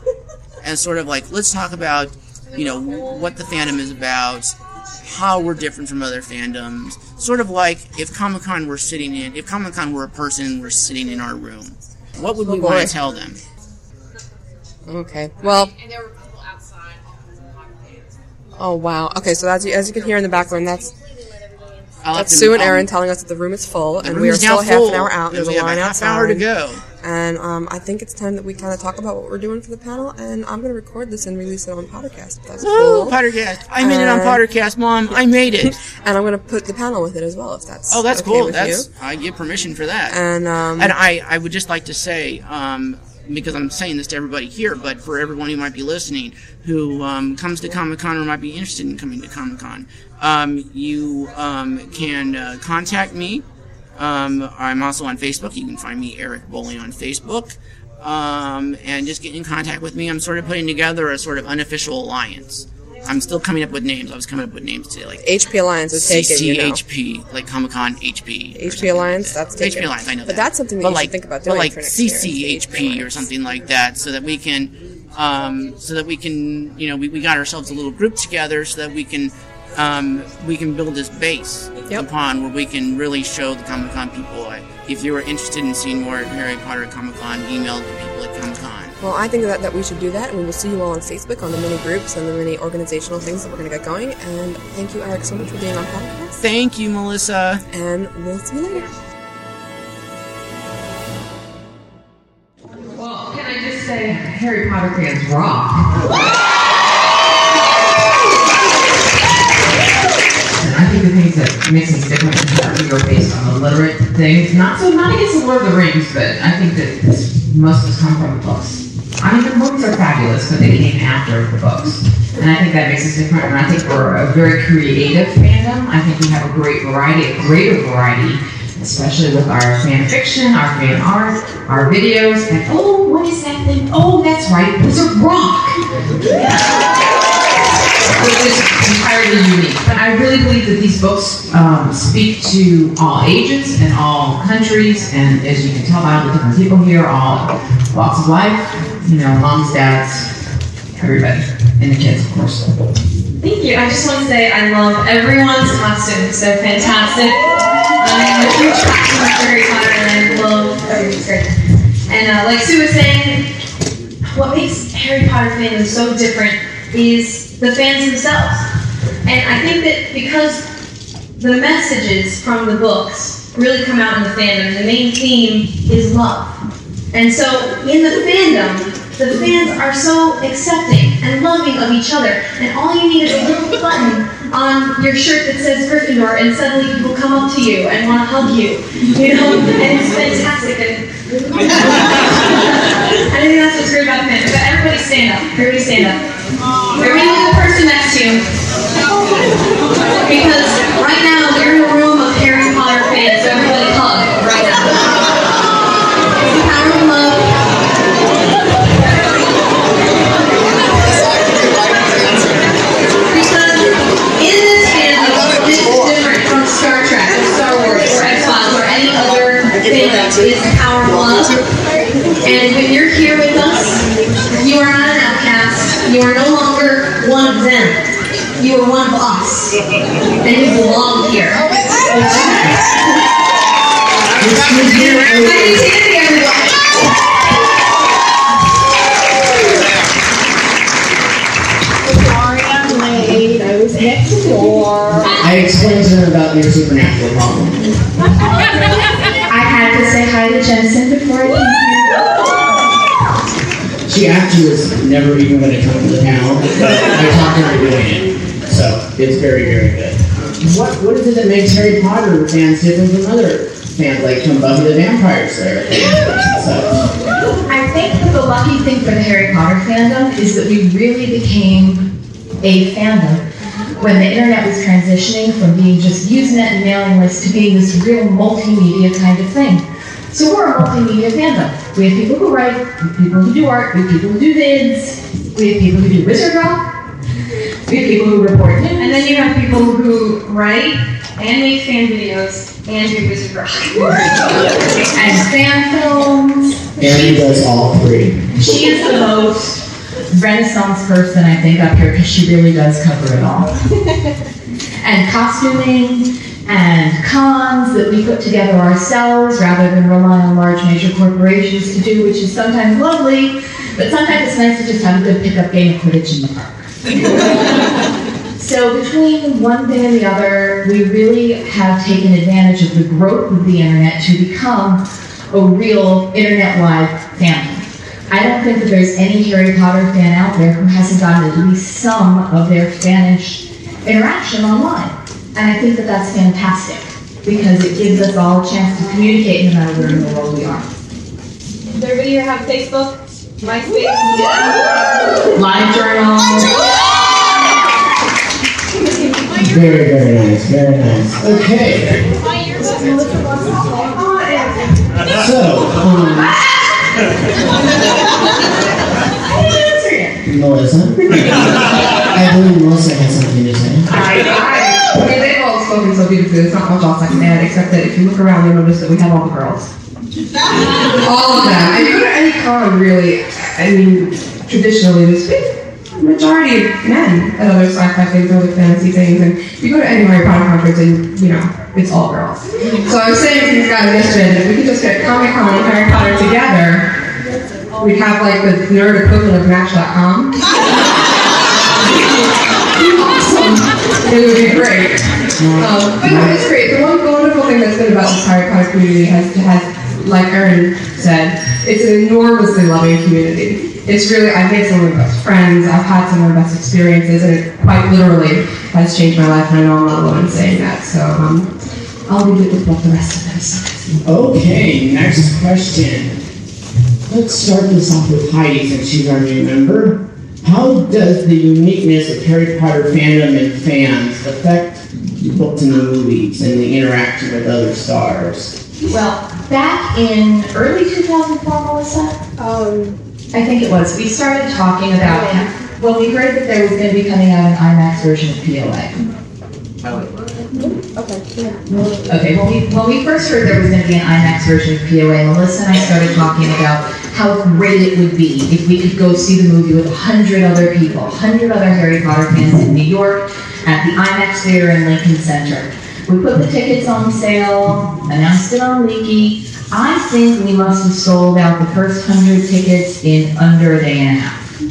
and sort of like let's talk about you know what the fandom is about. How we're different from other fandoms. Sort of like if Comic Con were sitting in, if Comic Con were a person, we're sitting in our room. What would we Oh, want to tell them? Okay. Well. Oh wow. Okay. So as you, as you can hear in the background, that's that's Sue and um, Aaron telling us that the room is full, and we are is now still half an hour out. and There's we a have line a half outside. hour to go. And um, I think it's time that we kind of talk about what we're doing for the panel, and I'm going to record this and release it on Pottercast. If that's Woo, cool. Pottercast! I made it on Pottercast, Mom. I made it. and I'm going to put the panel with it as well, if that's Oh, that's okay cool. with That's you. I give permission for that. And um, And I, I would just like to say, um, because I'm saying this to everybody here, but for everyone who might be listening, who um, comes to Comic Con or might be interested in coming to Comic Con, um, you um, can uh, contact me. Um, I'm also on Facebook. You can find me, Eric Bowling, on Facebook. Um, and just get in contact with me. I'm sort of putting together a sort of unofficial alliance I'm still coming up with names. I was coming up with names today, like HP Alliance is taken, you know. CCHP, like Comic Con HP. HP Alliance, like that's taken. HP Alliance, I know But that. that's something that but you should think about but like for next year, is the HP CCHP or something like that, so that we can, um, so that we can, you know, we, we got ourselves a little group together, so that we can, um, we can build this base upon where we can really show the Comic Con people. If you are interested in seeing more Harry Potter Comic Con, email the people at Comic Con. Well, I think that, that we should do that, and we will see you all on Facebook on the many groups and the many organizational things that we're going to get going. And thank you, Eric, so much for being on podcast. Thank you, Melissa. And we'll see you later. Well, can I just say, Harry Potter fans rock. And I think the things that makes us different is that we are based on the literate things. Not so, not against the Lord of the Rings, but I think that this, most of us come from the books. I mean, the movies are fabulous, but they came after the books. And I think that makes us different. And I think we're a very creative fandom. I think we have a great variety, a greater variety, especially with our fan fiction, our fan art, our videos. And oh, what is that thing? Oh, that's right, Wizard Rock. Which is entirely unique. But I really believe that these books um, speak to all ages and all countries, and as you can tell by all the different people here, all walks of life, you know, moms, dads, everybody, and the kids, of course. Thank you. I just want to say I love everyone's costumes. They're fantastic. I'm a huge costume for Harry Potter and I love great. And uh, like Sue was saying, what makes Harry Potter fandom so different is the fans themselves. And I think that because the messages from the books really come out in the fandom, the main theme is love. And so in the fandom, the fans are so accepting and loving of each other. And all you need is a little button on your shirt that says Gryffindor, and suddenly people come up to you and want to hug you. You know, and it's fantastic. And I think that's what's great about the fandom. But everybody stand up. Everybody stand up. Everybody look the person next to you. Because right now you're in a room And when you're here with us, you are not an outcast. You are no longer one of them. You are one of us. And you belong here. I need to get everybody. Sorry I'm late. I was next door. I explained to her about your supernatural problem. I had to say hi to Jensen before I came here. She actually was never even going to come to the panel, but I talked her into doing it. So it's very, very good. What What is it that makes Harry Potter fans different from other fans, like from Buffy the Vampire Slayer? So, I think that the lucky thing for the Harry Potter fandom is that we really became a fandom when the internet was transitioning from being just Usenet and mailing lists to being this real multimedia kind of thing. So we're a multimedia fandom. We have people who write, we have people who do art, we have people who do vids, we have people who do wizard rock, we have people who report news. And then you have people who write and make fan videos and do wizard rock. and fan films. Erin does all three. She is the most Renaissance person I think up here because she really does cover it all. and costuming and cons that we put together ourselves rather than rely on large major corporations to do, which is sometimes lovely, but sometimes it's nice to just have a good pickup game of Quidditch in the park. So between one thing and the other, we really have taken advantage of the growth of the internet to become a real internet-wide family. I don't think that there's any Harry Potter fan out there who hasn't gotten at least some of their fanish interaction online. And I think that that's fantastic because it gives us all a chance to communicate no matter where in the world we are. Does everybody here have Facebook? MySpace? Live journal. Very, very nice. Very nice. Okay. So, um, Melissa. I believe Melissa had something to say. I, I, I mean, they've all spoken so beautifully. There's not much else I can add, except that if you look around, you'll notice that we have all the girls. all of them. And you go to any con, really, I mean, traditionally, there's big majority of men at other sci-fi things, other fantasy things, and if you go to any Harry Potter conference, and you know, it's all girls. So I was saying to these guys yesterday that if we could just get Comic Con and Harry Potter together, we'd have like the nerd equivalent of Match.com. It would be great. Um, but it's great. The one wonderful thing that's good about this Harry Potter community has, has, like Erin said, it's an enormously loving community. It's really, I've made some of my best friends, I've had some of my best experiences, and it quite literally has changed my life, and I know I'm not alone in saying that. So um, I'll leave it with what the rest of this. Okay, next question. Let's start this off with Heidi since she's our new member. How does the uniqueness of Harry Potter fandom and fans affect the books and the movies and the interaction with other stars? Well, back in early 2004, Melissa, Um, I think it was, we started talking about, well, we heard that there was going to be coming out an IMAX version of POA. okay, yeah. Okay, when we, when we first heard there was going to be an IMAX version of POA, Melissa and I started talking about how great it would be if we could go see the movie with a hundred other people, a hundred other Harry Potter fans in New York at the IMAX Theater in Lincoln Center. We put the tickets on sale, announced it on Leaky. I think we must have sold out the first hundred tickets in under a day and a half.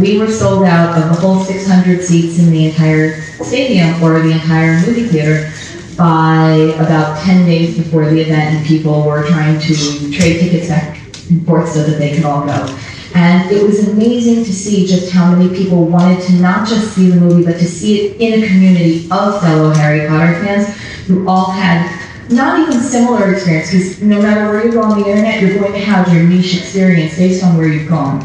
We were sold out of the whole 600 seats in the entire stadium or the entire movie theater by about 10 days before the event, and people were trying to trade tickets back forth so that they could all go. And it was amazing to see just how many people wanted to not just see the movie, but to see it in a community of fellow Harry Potter fans who all had not even similar experience, because no matter where you go on the internet, you're going to have your niche experience based on where you've gone.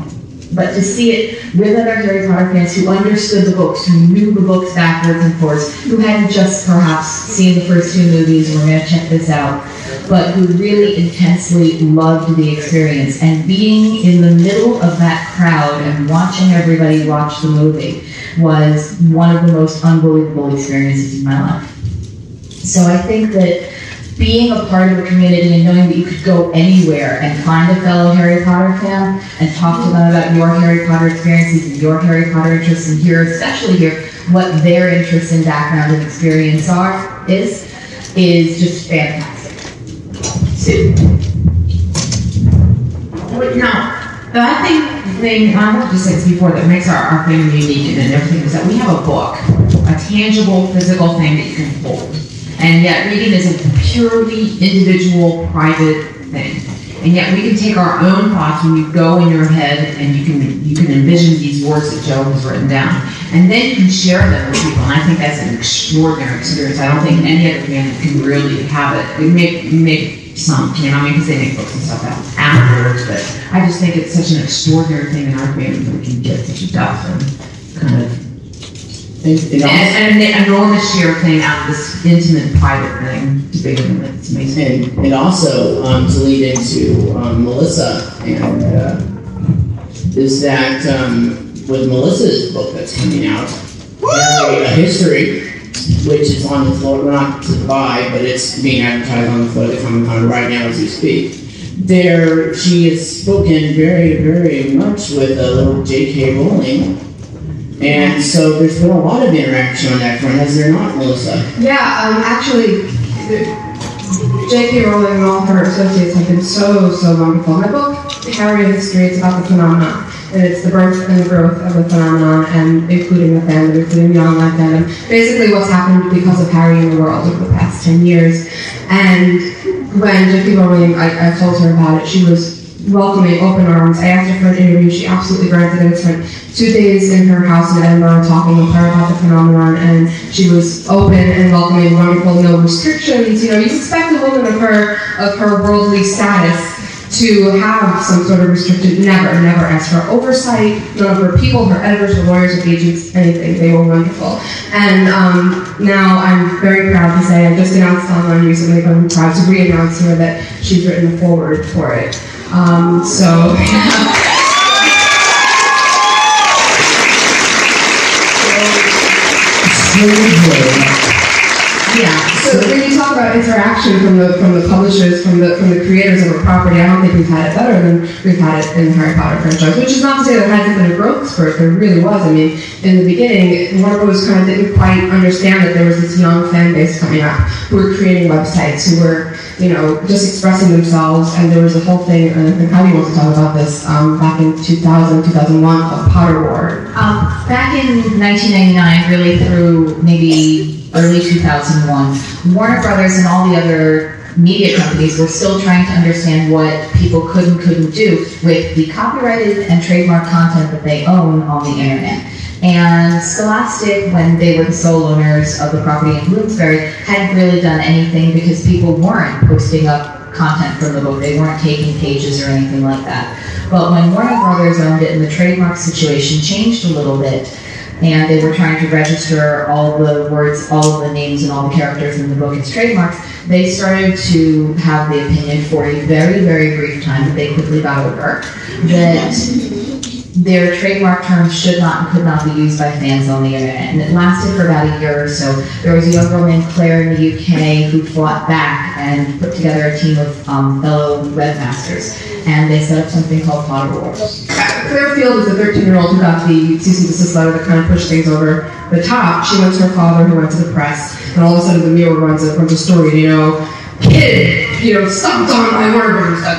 But to see it with other Harry Potter fans who understood the books, who knew the books backwards and forwards, who hadn't just perhaps seen the first two movies and were going to check this out, but who really intensely loved the experience. And being in the middle of that crowd and watching everybody watch the movie was one of the most unbelievable experiences in my life. So I think that being a part of a community and knowing that you could go anywhere and find a fellow Harry Potter fan and talk to them about your Harry Potter experiences and your Harry Potter interests and hear, especially here, what their interests and background and experience are, is, is just fantastic. Sue. But no, but I think thing, I wanted to say this before, that makes our, our family unique and everything is that we have a book, a tangible, physical thing that you can hold. And yet reading is a purely individual, private thing. And yet we can take our own thoughts and you go in your head and you can you can envision these words that Joe has written down. And then you can share them with people. And I think that's an extraordinary experience. I don't think any other fan can really have it. It may make some can, I mean, because they make books and stuff out afterwards, but I just think it's such an extraordinary thing in our family that we can get such a and kind of It, it and, and an enormous share thing out of this intimate, private thing to begin with. It's amazing. And, and also um, to lead into um, Melissa and uh, is that um, with Melissa's book that's coming out, Harry, a history, which is on the floor, not to buy, but it's being advertised on the floor at Comic Con right now as we speak. There, she has spoken very, very much with a little J.K. Rowling. And so there's been a lot of interaction on that front, has there not, Melissa? Yeah, um, actually, J.K. Rowling and all her associates have been so, so wonderful. My book, Harry and History, it's about the phenomenon. And it's the birth and the growth of the phenomenon, and including the fandom, including the online fandom. Basically, what's happened because of Harry in the world over the past 10 years. And when J.K. Rowling, I, I told her about it, she was welcoming, open arms. I asked her for an interview. She absolutely granted it. I spent two days in her house in Edinburgh talking with her about the phenomenon, and she was open and welcoming, wonderful, no restrictions. You know, you expect a woman of her of her worldly status to have some sort of restricted. Never, never asked for oversight. None of her people, her editors, her lawyers, her agents, anything. They were wonderful. And um, now I'm very proud to say I just announced online recently, but I'm proud to re-announce here that she's written a foreword for it. Um, so. Yeah. So when you talk about interaction from the from the publishers, from the from the creators of a property, I don't think we've had it better than we've had it in the Harry Potter franchise. Which is not to say there hasn't been a growth spurt. There really was. I mean, in the beginning, Warner Bros. kind of didn't quite understand that there was this young fan base coming up who were creating websites, who were you know just expressing themselves, and there was a whole thing. And I think Heidi wants to talk about this um, back in 2000, 2001 called Potter War. Um, back in 1999, really through maybe early 2001, Warner Brothers and all the other media companies were still trying to understand what people could and couldn't do with the copyrighted and trademark content that they own on the internet. And Scholastic, when they were the sole owners of the property in Bloomsbury, hadn't really done anything because people weren't posting up content from the book. They weren't taking pages or anything like that. But when Warner Brothers owned it and the trademark situation changed a little bit, and they were trying to register all the words, all of the names, and all the characters in the book as trademarks, they started to have the opinion for a very, very brief time that they quickly got over that their trademark terms should not and could not be used by fans on the internet. And it lasted for about a year or so. There was a young girl named Claire in the UK who fought back and put together a team of um, fellow webmasters. And they set up something called Potter Wars. Claire Field is a 13 year old who got the cease and desist letter that kind of pushed things over the top. She went to her father, who went to the press, and all of a sudden the Mirror runs a, runs a story, you know, kid, you know, stomped on my workers, da,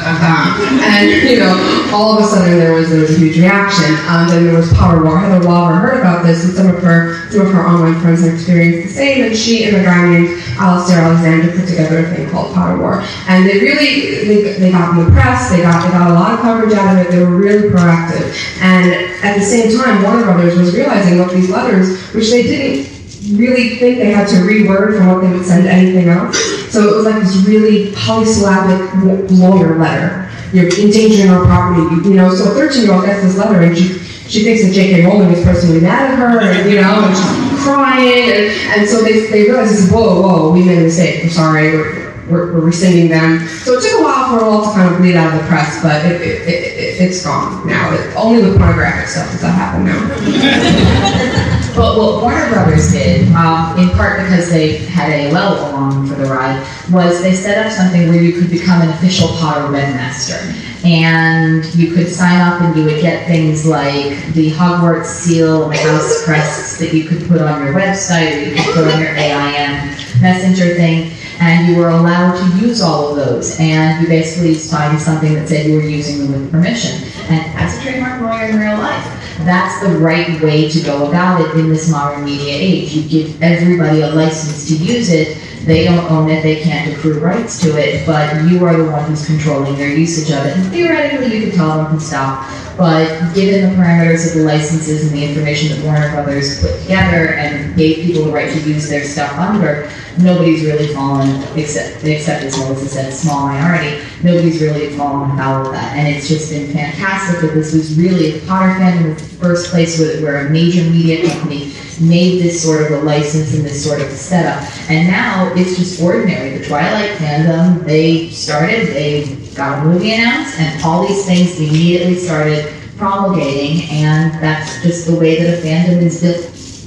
and you know, all of a sudden there was a huge reaction. Um, then there was Potter War. Heather Lawver heard about this, and some of her some of her online friends experienced the same. And she and a guy named Alistair Alexander put together a thing called Potter War, and they really they, they got in the press. They got they got a lot of coverage out of it. They were really proactive, and at the same time, Warner Brothers was realizing what these letters, which they didn't really think they had to reword from what they would send anything else. So it was like this really polysyllabic lawyer letter. You're endangering our property, you, you know. So a 13 year old gets this letter and she she thinks that J.K. Rowling is personally mad at her, and you know, and she's crying, and, and so they, they realize, this, whoa, whoa, we made a mistake. We're sorry. We're, we're, we're rescinding them. So it took a while for it all to kind of bleed out of the press, but it, it, it, it, it's gone now. It, only with pornographic stuff does that happen now. But what Warner Brothers did, um, in part because they had AOL along for the ride, was they set up something where you could become an official Potter webmaster. And you could sign up and you would get things like the Hogwarts seal and the house crests that you could put on your website or you could put on your AIM messenger thing. And you were allowed to use all of those. And you basically signed something that said you were using them with permission. And as a trademark lawyer in real life, that's the right way to go about it in this modern media age. You give everybody a license to use it. They don't own it, they can't accrue rights to it, but you are the one who's controlling their usage of it. And theoretically, you could tell them to stop, but given the parameters of the licenses and the information that Warner Brothers put together and gave people the right to use their stuff under, nobody's really fallen, except, except as well as I said, a small minority, nobody's really fallen foul of that. And it's just been fantastic that this was really, Potter fandom was the first place where, where a major media company made this sort of a license and this sort of a setup. And now it's just ordinary. The Twilight fandom, they started, they got a movie announced, and all these things immediately started promulgating, and that's just the way that a fandom is built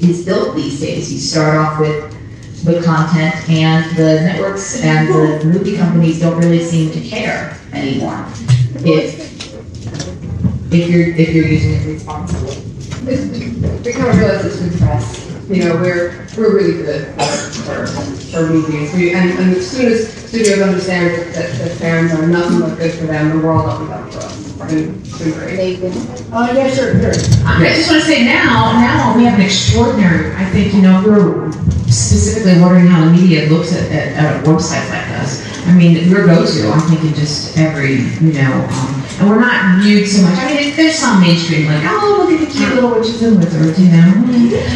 is built these days. You start off with the content, and the networks and the movie companies don't really seem to care anymore if if you're if you're using it responsibly. we kind of realize it's good press. You know, we're we're really good for, for movies. We, and, and as soon as studios understand that, that, that fans are nothing but good for them, the world opens up for us. And it's been great. Oh, yeah, sure, sure. I just want to say now, now we have an extraordinary, I think, you know, we're specifically wondering how the media looks at, at, at a website like us. I mean, we're go-to, I think, in just every, you know, um, and we're not viewed so much. I mean, there's some mainstream, like, oh, look at the cute little witches and wizards, you know.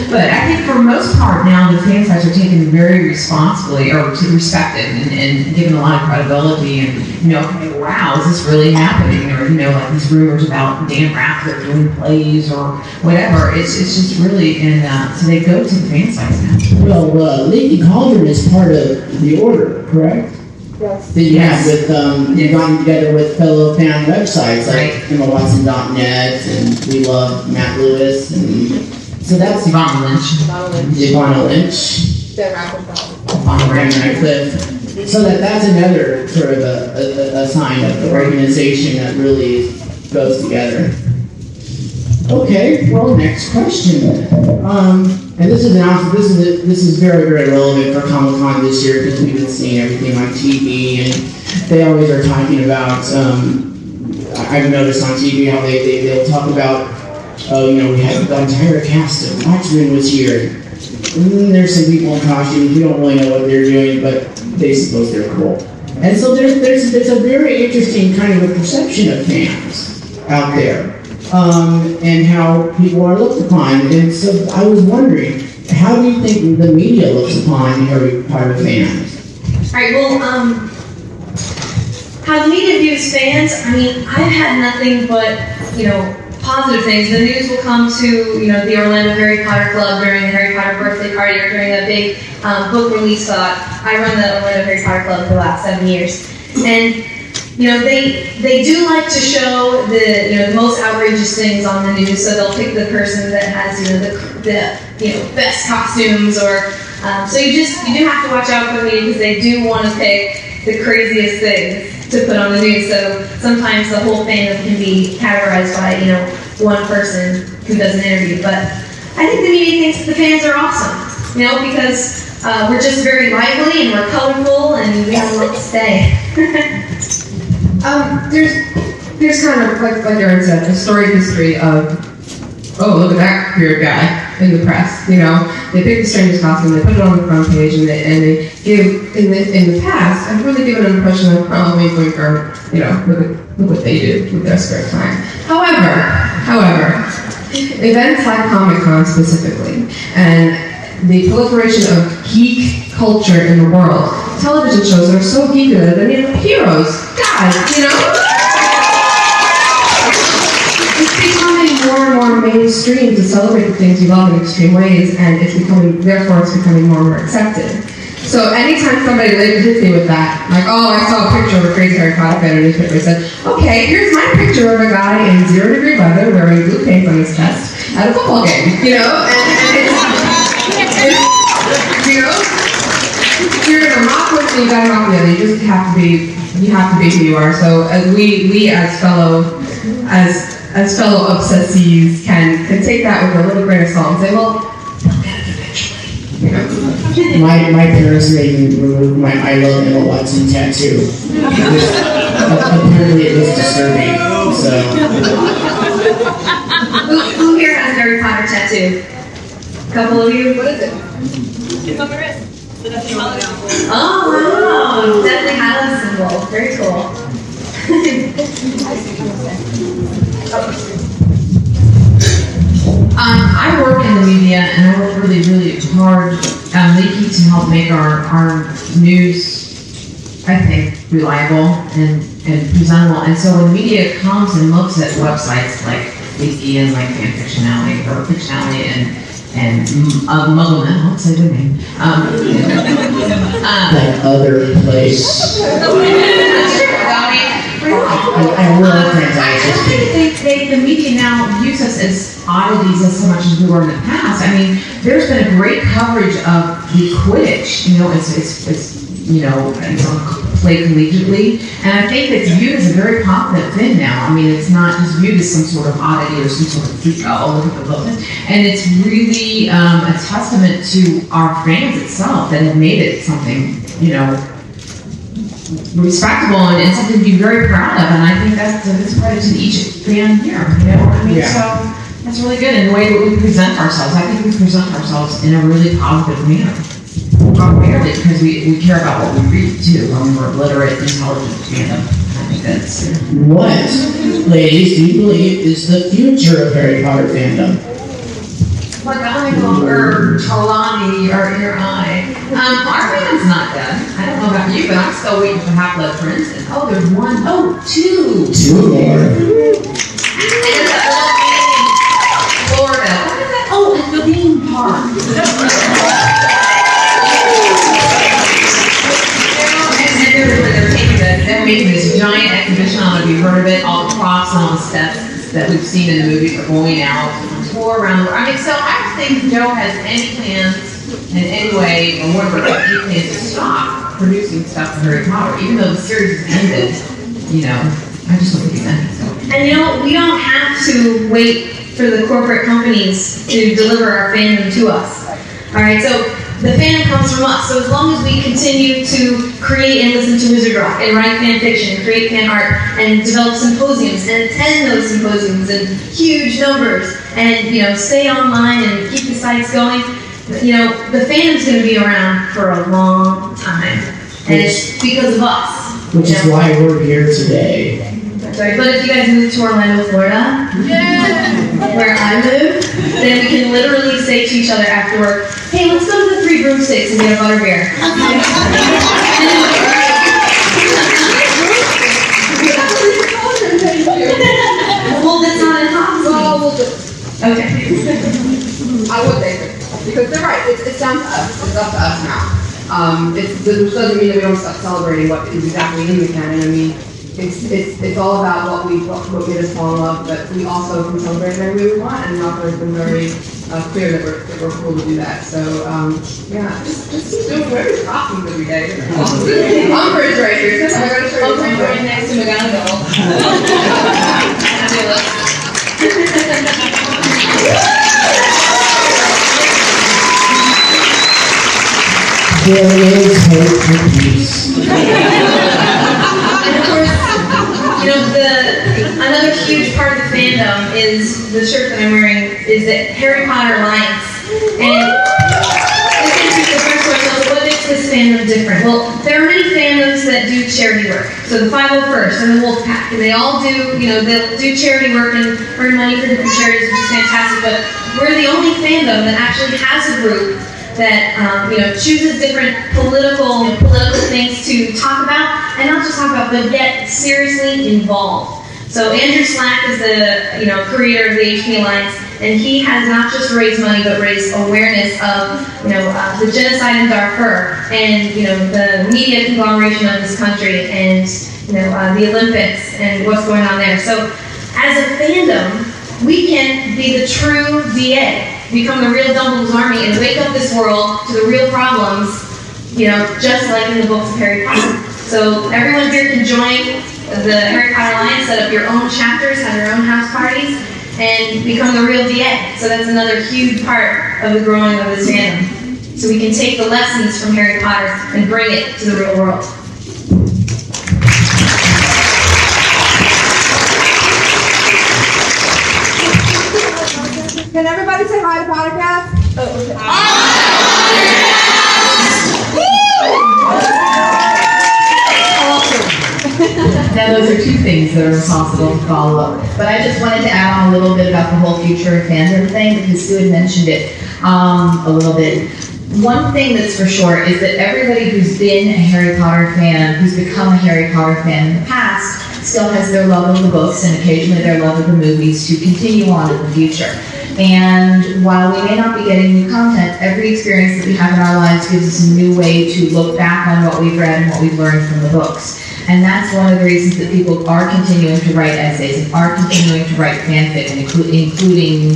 But I think for most part now, the fan sites are taken very responsibly or respected and, and given a lot of credibility and, you know, okay, wow, is this really happening? Or, you know, like these rumors about Dan Radcliffe doing plays or whatever. It's, it's just really, and uh, so they go to the fan sites now. Well, uh, Leaky Cauldron is part of the order, correct? Yes. That you Yes. have with, um, you've gotten together with fellow fan websites like EmmaWatson.net and We Love Matt Lewis and So that's Yvonne Lynch. Evanna Lynch. Dan Radcliffe. on Grand Radcliffe. So that that's another sort of a, a, a sign of the organization that really goes together. Okay, well, next question. Um, and this is an this is a, this is very very relevant for Comic Con this year because we've been seeing everything on TV and they always are talking about. Um, I've noticed on TV how they, they they'll talk about. Oh, you know, we had the entire cast of Watchmen was here. Mm, there's some people in costumes. We don't really know what they're doing, but they suppose they're cool. And so there's there's there's a very interesting kind of a perception of fans out there, um, and how people are looked upon. And so I was wondering, how do you think the media looks upon Harry Potter fans? All right, well, um, how the media views fans, I mean, I've had nothing but, you know, positive things. The news will come to, you know, the Orlando Harry Potter Club during the Harry Potter birthday party or during a big um, book release. thought. I run the Orlando Harry Potter Club for the last seven years. And, you know, they they do like to show the, you know, the most outrageous things on the news. So they'll pick the person that has, you know, the, the you know, best costumes or, um, so you just, you do have to watch out for media because they do want to pick the craziest things to put on the news. So sometimes the whole fandom can be categorized by, you know, one person who does an interview. But I think the media thinks the fans are awesome, you know, because uh, we're just very lively and we're colorful and we have a lot to say. Um, there's there's kind of like like Erin said, a storied history of oh look at that weird guy in the press. You know, they pick the strangest costume, they put it on the front page, and they and they give in the in the past I've really given an impression of wink wink or you know look at look what they do with their spare time. However, however, events like Comic Con specifically and the proliferation of geek culture in the world, television shows that are so geeky that they're named heroes, God, you know? It's becoming more and more mainstream to celebrate the things you love in extreme ways, and it's becoming, therefore, it's becoming more and more accepted. So anytime somebody later hits me with that, like, oh, I saw a picture of a crazy Harry Potter fan in a newspaper, said, okay, here's my picture of a guy in zero degree weather wearing blue paint on his chest at a football game, you know? And, and you know, if you're gonna rock with me, you gotta rock with me. You just have to be, you have to be who you are. So as we, we as fellow, as as fellow obsessees can can take that with a little grain of salt and say, well, My, my parents made me remove my I love Emma Watson tattoo. Apparently it was disturbing. So who, who here has a Harry Potter tattoo? A Couple of you? What is it? It's on the wrist. The Deathly Hallows symbol. Oh, wow. Deathly Hallows symbol. Very cool. Um, I work in the media and I work really, really hard, um, Leaky to help make our, our news, I think, reliable and, and presentable. And so when media comes and looks at websites like Leaky and like Fanfiction Alley or Fiction Alley and and mm, uh, Muggleman, what's their name? Um, uh, that other place. I, I love franchises. they, they, the media now views us as oddities as so much as we were in the past. I mean, there's been a great coverage of the Quidditch. You know, it's, it's, it's you know, it's on played collegiately, and I think it's viewed as a very popular thing now. I mean, it's not just viewed as some sort of oddity or some sort of freak. Oh, look at the book, and it's really um, a testament to our fans itself that have made it something, you know, respectable and, and something to be very proud of. And I think that's that's credit to each fan here. You know, I mean, Yeah. so that's really good. And the way that we present ourselves, I think we present ourselves in a really positive manner. Primarily because we, we care about what we read too. When we're literate, intelligent fandom. I think that's What, ladies, do you believe is the future of Harry Potter fandom? Like I or Trelawney or your eye. Um, our fan's not done. I don't know about you, but I'm still waiting for Half Blood Prince. And oh, there's one, oh, two. Two more. And that little thing in Florida. What is that? Oh, at the theme park. They're, making this giant exhibition. I don't know if you've heard of it. All the props and steps that we've seen in the movie are going out on tour around the world. I mean, so I think Joe has any plans in any way, or whatever, any plans to stop producing stuff for Harry Potter, even though the series is ended. You know, I just don't think ended. So. And you know, we don't have to wait for the corporate companies to deliver our fandom to us. All right, so the fandom comes from us. So as long as we continue to create and listen to Wizard Rock and write fan fiction, create fan art, and develop symposiums and attend those symposiums in huge numbers, and you know, stay online and keep the sites going, you know, the fandom's going to be around for a long time, and it's because of us. Which is why we're here today. Sorry, but if you guys move to Orlando, Florida, where I live, then we can literally say to each other after work, hey, let's go to the Three Broomsticks and get a butterbeer. well, that's not impossible. Well, we'll do. Okay. I would say so. Because they're right, it's, it's down to us, it's up to us now. Um, it's, this doesn't mean that we don't stop celebrating what is exactly in the canon, I mean, it's, it's, it's all about what we, what, what made us fall in love, but we also can celebrate it any way we want, and Rocco has been very, uh, clear that we're, that we're cool to do that, so, um, yeah, just, just keep doing whatever costumes every day. Umbridge right here, since I'm gonna show you. Umbridge right next to McGonagall. There is hope for peace. the another huge part of the fandom is the shirt that I'm wearing is the Harry Potter Alliance. And this the what makes this fandom different? Well, there are many fandoms that do charity work. So the 501st and the Wolfpack, and they all do, you know, they'll do charity work and earn money for different charities, which is fantastic. But we're the only fandom that actually has a group that um, you know chooses different political political things to talk about, and not just talk about, but get seriously involved. So Andrew Slack is the you know creator of the HP Alliance, and he has not just raised money, but raised awareness of you know uh, the genocide in Darfur, and you know the media conglomeration of this country, and you know uh, the Olympics and what's going on there. So as a fandom, we can be the true DA, become the real Dumbledore's army, and wake up this world to the real problems, you know, just like in the books of Harry Potter. So everyone here can join the Harry Potter Alliance, set up your own chapters, have your own house parties, and become the real DA. So that's another huge part of the growing of this fandom. So we can take the lessons from Harry Potter and bring it to the real world. Can everybody say hi to Pottercast? Oh. Now, those are two things that are responsible to follow up. But I just wanted to add on a little bit about the whole future of fandom thing because Sue had mentioned it um, a little bit. One thing that's for sure is that everybody who's been a Harry Potter fan, who's become a Harry Potter fan in the past, still has their love of the books and occasionally their love of the movies to continue on in the future. And while we may not be getting new content, every experience that we have in our lives gives us a new way to look back on what we've read and what we've learned from the books. And that's one of the reasons that people are continuing to write essays and are continuing to write fanfic, including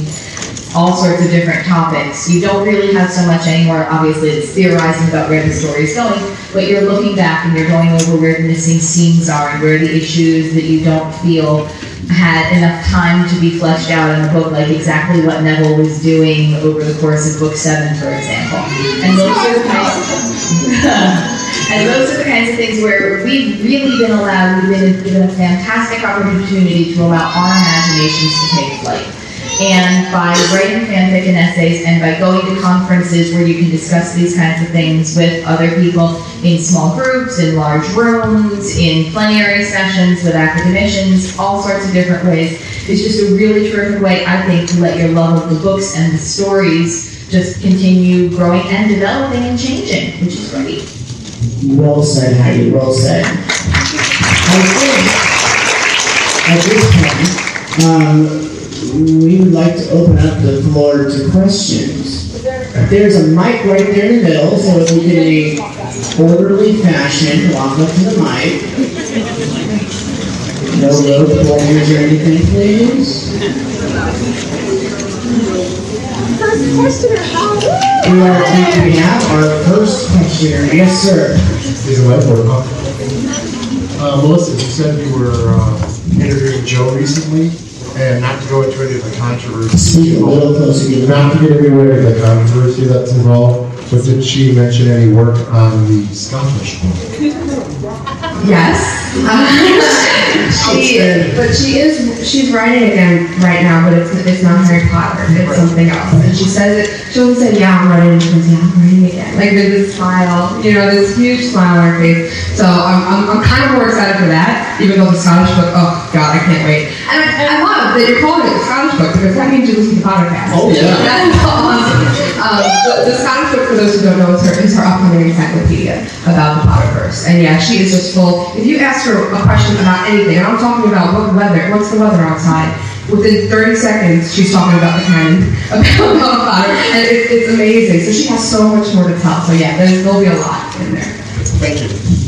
all sorts of different topics. You don't really have so much anymore, obviously, it's theorizing about where the story is going, but you're looking back and you're going over where the missing scenes are and where the issues that you don't feel had enough time to be fleshed out in the book, like exactly what Neville was doing over the course of book seven, for example. And those are the kinds and those are the kinds of things where we've really been allowed, we've been given a fantastic opportunity to allow our imaginations to take flight. And by writing fanfic and essays and by going to conferences where you can discuss these kinds of things with other people in small groups, in large rooms, in plenary sessions with academicians, all sorts of different ways, it's just a really terrific way, I think, to let your love of the books and the stories just continue growing and developing and changing, which is great. Well said, Heidi. Well said. I think at this point, um, we would like to open up the floor to questions. There's a mic right there in the middle, so if we can, in a orderly fashion, walk up to the mic. No road warriors or anything, please. first questioner. How? We are we have our first questioner. Yes, sir. Is it live or not? Uh, Melissa, you said you were uh, interviewing Joe recently, and not to go into any of the controversy. Speak a little closer. You Not to get everywhere in the controversy that's involved, but did she mention any work on the Scottish book? Yes. she, but she is, she's writing again right now, but it's, it's not Harry Potter, it's something else. And she says it, she'll say, yeah, I'm writing, and she'll say, I'm writing again. Like with this smile, you know, this huge smile on her face. So I'm, I'm, I'm kind of more excited for that, even though the Scottish book, oh God, I can't wait. And I, I love that you're calling it the Scottish book because that means you listen to Pottercast. Oh, yeah. That's awesome. Um, the, the Scottish book, for those who don't know, is her, is her upcoming encyclopedia about the Potterverse. And yeah, she is just full. If you ask her a question about anything, and I'm talking about what weather, what's the weather outside, within 30 seconds, she's talking about the canon, about, about Potter, and it, it's amazing. So she has so much more to tell. So yeah, there's, there'll be a lot in there. Thank you.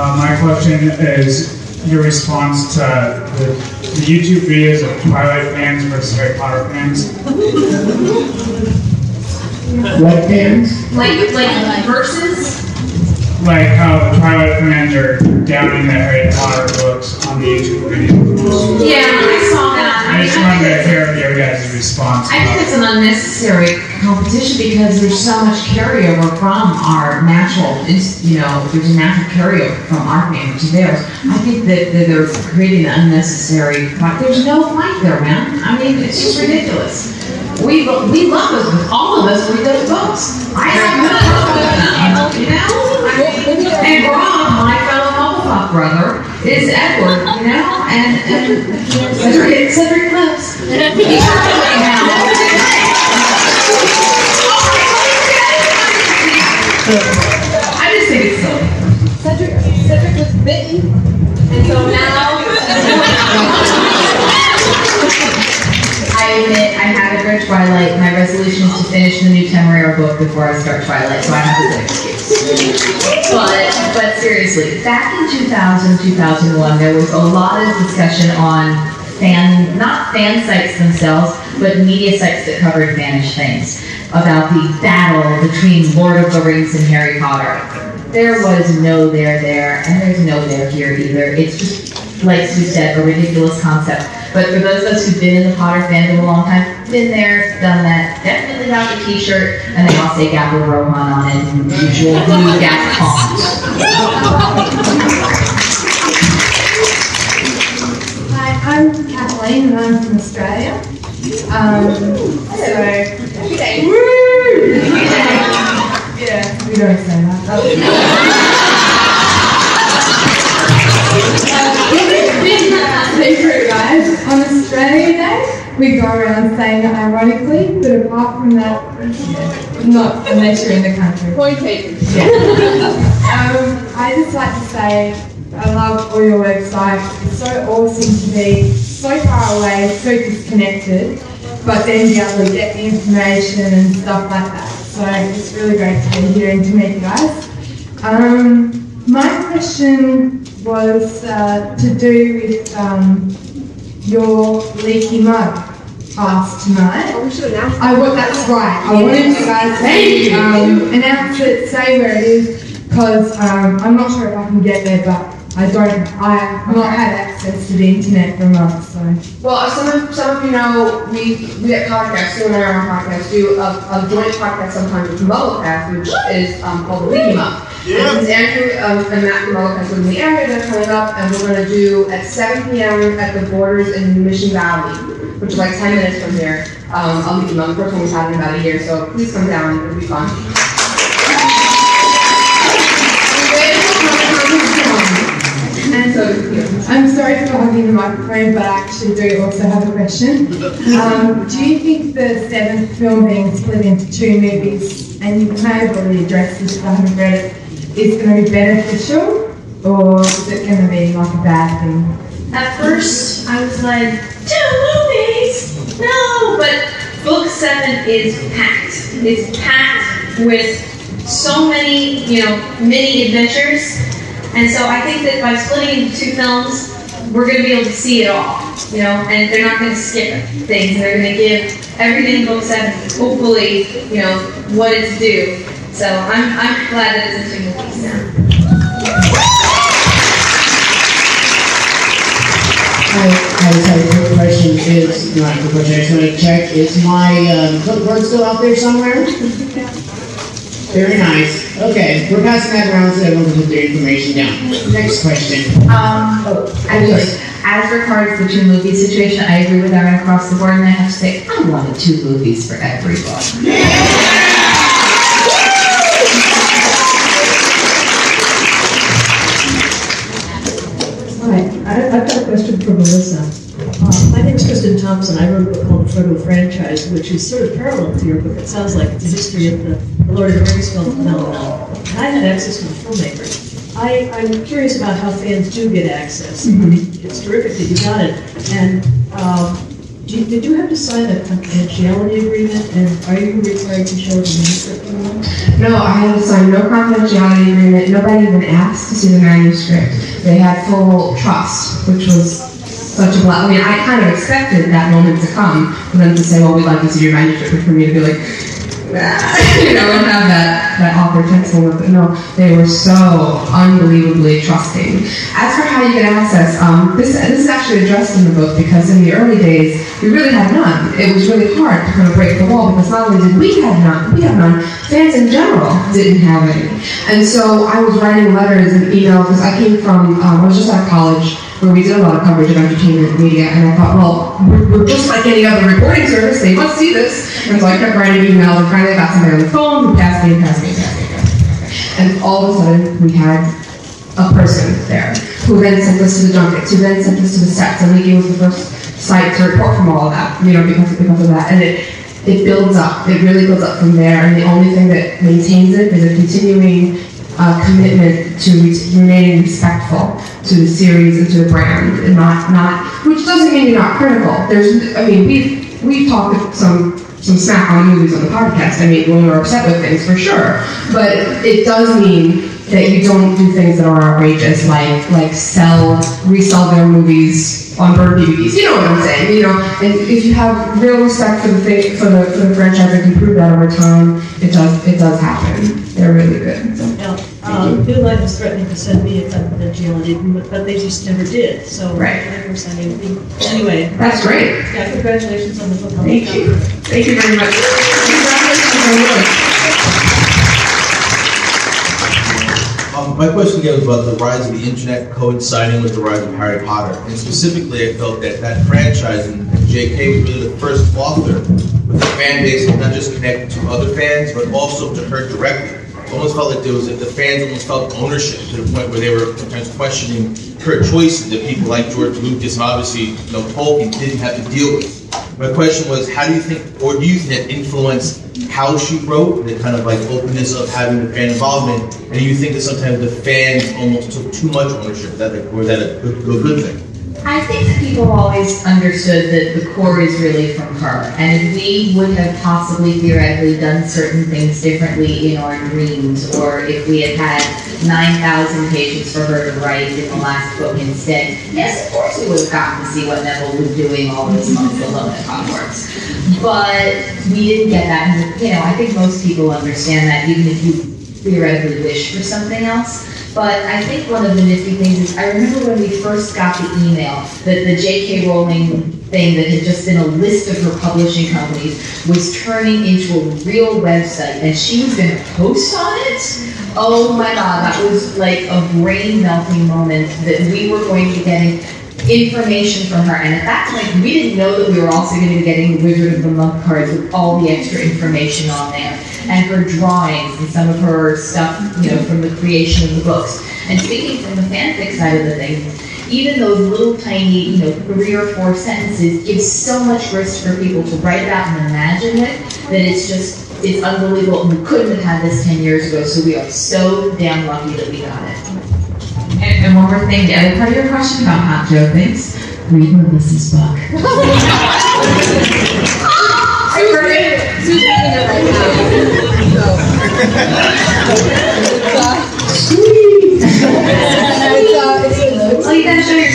Uh, my question is your response to the, the YouTube videos of Twilight fans versus Harry Potter fans. What fans? Like, like versus? Like how the Twilight fans are downing the Harry Potter books on the YouTube videos. Yeah, I saw that. I just wanted to hear your guys' response. I think it's an unnecessary competition because there's so much carryover from our natural, you know, there's a natural carryover from our family to theirs. I think that, that they're creating an unnecessary fight. There's no fight there, man. I mean, it's just ridiculous. We, we love those. All of us read those books. I have no problem with them, you know? I mean, and Rob, my fellow Hufflepuff brother, is Edward, you know? And, and Cedric, Cedric lives. Cedric, was bitten, and so now. I admit I haven't read Twilight. My resolution is to finish the new Temeraire book before I start Twilight, so I have good excuse. But, but seriously, back in 2000, 2001, there was a lot of discussion on fan, not fan sites themselves, but media sites that covered vanished things about the battle between Lord of the Rings and Harry Potter. There was no there there, and there's no there here either. It's just, like Sue said, a ridiculous concept. But for those of us who've been in the Potter fandom a long time, been there, done that, definitely got the t-shirt, and they all say Gabba Rohan on it, and usual blue gas Hi, I'm Kathleen and I'm from Australia. Um, so, Woo! Yeah, we don't say that. Secret, guys. On Australia Day, we go around saying it ironically, but apart from that, not unless you're in the country. Point taken. um, I just like to say I love all your websites. It's so awesome to be so far away, so disconnected, but then be able to get the information and stuff like that. So it's really great to be here and to meet you guys. Um, my question was uh, to do with um, your leaky mug class tonight. Oh, we should announce I want that's right. I wanted you guys to um, announce it, say where it is, because um, I'm not sure if I can get there, but I don't. I have not had access to the internet for months, so. Well, some of, some of you know, we, we at Pottercast, Sue and I are on Pottercast, do a, a joint podcast sometimes with Mugglecast, which is um, called the Leaky Mug. And since Andrew um, and Matt from Mugglecast live in the area, they're coming up, and we're going to do at 7 p.m. at the Borders in Mission Valley, which is like 10 minutes from here. Um, a Leaky The First one we've had in about a year, so please come down. It'll be fun. So, I'm sorry for hogging the microphone, but I actually do also have a question. Um, do you think the seventh film being split into two movies, and you may have already addressed this, but I haven't read it, is going to be beneficial, or is it going to be like a bad thing? At first, I was like, two movies? No! But book seven is packed. It's packed with so many, you know, mini adventures. And so I think that by splitting into two films, we're going to be able to see it all, you know, and they're not going to skip things. They're going to give everything in book seven, hopefully, you know, what it's due. So I'm, I'm glad that it's in two movies now. I, I just have a quick question. Is not a quick question. I just want to check. Is my um, clipboard still out there somewhere? Very nice. Okay, we're passing that around so everyone can put their information down. Next question. Um, I just, as regards the two movie situation, I agree with Erin across the board, and I have to say, I wanted two movies for everyone. book. Hi, I- I've got a question for Melissa. Uh, My name is Kristin Thompson. I wrote a book called The Frodo Franchise, which is sort of parallel to your book. It sounds like it's a history of the the Lord of the Rings film phenomenon. And I had access to the filmmaker. I, I'm curious about how fans do get access. It's terrific that you got it. And um, do you- did you have to sign a confidentiality agreement? And are you required to show the manuscript anyone? No, I had to sign no confidentiality agreement. Nobody even asked to see the manuscript. They had full trust, which was such a blast. I mean, I kind of expected that moment to come for them to say, "Well, we'd like to see your manuscript," for me to be like, you know, have that that text moment. But no, they were so unbelievably trusting. As for how you get access, um, this this is actually addressed in the book because in the early days we really had none. It was really hard to kind of break the wall because not only did we have none, we have none. Fans in general didn't have any, and so I was writing letters and emails because I came from um, I was just of college where we did a lot of coverage of entertainment media, and I thought, well, we're, we're just like any other reporting service, they must see this. And so I kept writing emails, and finally I got somebody on the phone who passed me and passed me and passed me and all of a sudden, we had a person there who then sent us to the junkets, who then sent us to the sets, and Leaky was the first site to report from all of that, you know, because, because of that. And it, it builds up, it really builds up from there, and the only thing that maintains it is a continuing uh, commitment to re- remaining respectful to the series and to the brand, and not not which doesn't mean you're not critical. There's, I mean, we've we've talked some some smack on movies on the podcast. I mean, when we're upset with things, for sure, but it does mean that you don't do things that are outrageous, like like sell resell their movies on bird DVDs. You know what I'm saying? You know, and if you have real respect for the thing, for the for the franchise can prove that over time, it does it does happen. They're really good. So. Now, um, New Line was threatening to send me a confidentiality agreement, but they just never did. So Right. they were sending me. Anyway. That's great. Yeah, congratulations on the book. Thank you. Thank you very much. Congratulations. Um, my question again was about the rise of the internet coinciding with the rise of Harry Potter. And specifically, I felt that that franchise and, and J.K. was really the first author with a fan base that not just connected to other fans, but also to her directly. Almost felt like there was the fans almost felt ownership to the point where they were sometimes questioning her choices that people like George Lucas and obviously you know Tolkien didn't have to deal with. My question was, how do you think, or do you think that influenced how she wrote, the kind of like openness of having the fan involvement, and do you think that sometimes the fans almost took too much ownership? That or that a good, a good thing? I think that people always understood that the core is really from her, and we would have possibly theoretically done certain things differently in our dreams, or if we had had 9,000 pages for her to write in the last book instead, yes, of course we would have gotten to see what Neville was doing all those months alone at Hogwarts. But we didn't get that, and you know, I think most people understand that, even if you theoretically wish for something else. But I think one of the nifty things is I remember when we first got the email that the J.K. Rowling thing that had just been a list of her publishing companies was turning into a real website and she was going to post on it. Oh my god, that was like a brain melting moment that we were going to be getting information from her. And at that point, we didn't know that we were also going to be getting the Wizard of the Month cards with all the extra information on there and her drawings and some of her stuff, you know, from the creation of the books. And speaking from the fanfic side of the thing, even those little tiny, you know, three or four sentences give so much risk for people to write about and imagine it that it's just, it's unbelievable. We couldn't have had this 10 years ago, so we are so damn lucky that we got it. And, and one more thing, the other part of your question about hot Jo thinks, read Melissa's book. Super in. Sue's reading it right now. So. It's, uh, it's, it's, Well, you gotta show your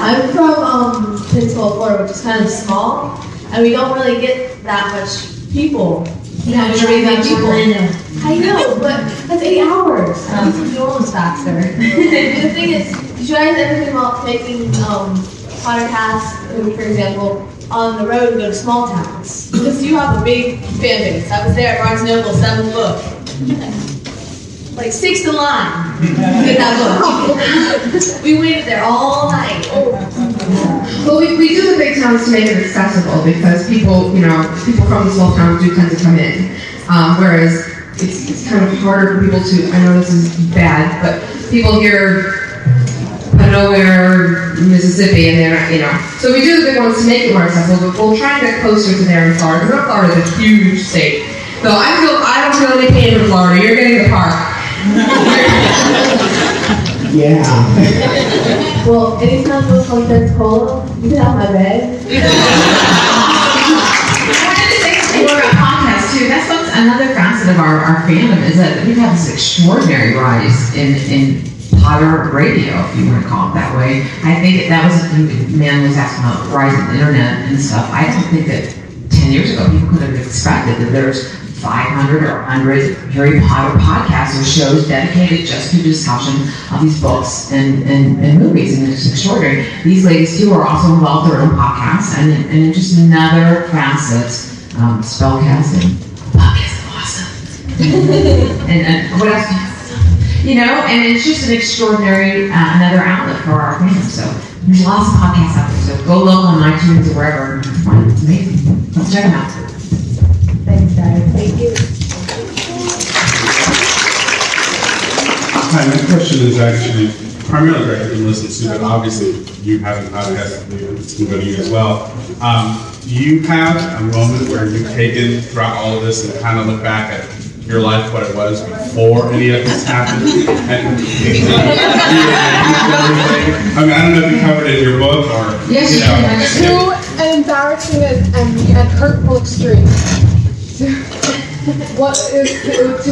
I'm from um, Florida, which is kind of small, and we don't really get that much people. You know, right, people. I know, but that's eight hours. Um, New Orleans faster. the thing is, did you guys ever think about making um, podcasts, for example, on the road and go to small towns? Because you have a big fan base. I was there at Barnes Noble, seventh book. Like six in line to get that book. we waited there all night. Well, we, we do the big towns to make it accessible because people, you know, people from the small towns do tend to come in. Um, whereas it's, it's kind of harder for people to, I know this is bad, but people hear I know where Mississippi and they're you know. So we do the big ones to make it more accessible, but we'll try and get closer to there in Florida. Because Florida's a huge state. So I feel I don't feel any pain for Florida. You're getting the park. Yeah. Well, anytime you come to Pensacola, you can have my bed. More about podcasts too. That's what's another facet of our, our fandom is that we've this extraordinary rise in in Potter radio, if you want to call it that way. I think that was the man was asking about the rise of the internet and stuff. I don't think that ten years ago people could have expected that there's 500 or 100 Harry Potter podcasts or shows dedicated just to discussion of these books and, and, and movies, and it's extraordinary. These ladies too are also involved in their own podcasts, and, and just another facet, um, spellcasting. Awesome. and, and what else? You know, and it's just an extraordinary uh, another outlet for our fans. So there's lots of podcasts out there. So go look on iTunes or wherever. and find it. It's amazing. Let's check them out. Thanks, guys. Thank you. Hi, my question is actually primarily directed to listen to, but obviously you have a podcast, it's to go to you as well. Um, do you have a moment where you've taken throughout all of this and kind of look back at your life, what it was before any of this happened? And, I mean, I don't know if you covered it in your book or, Yes, you know. Um, uh, to an embarrassing and, and, and hurtful extreme. what is to,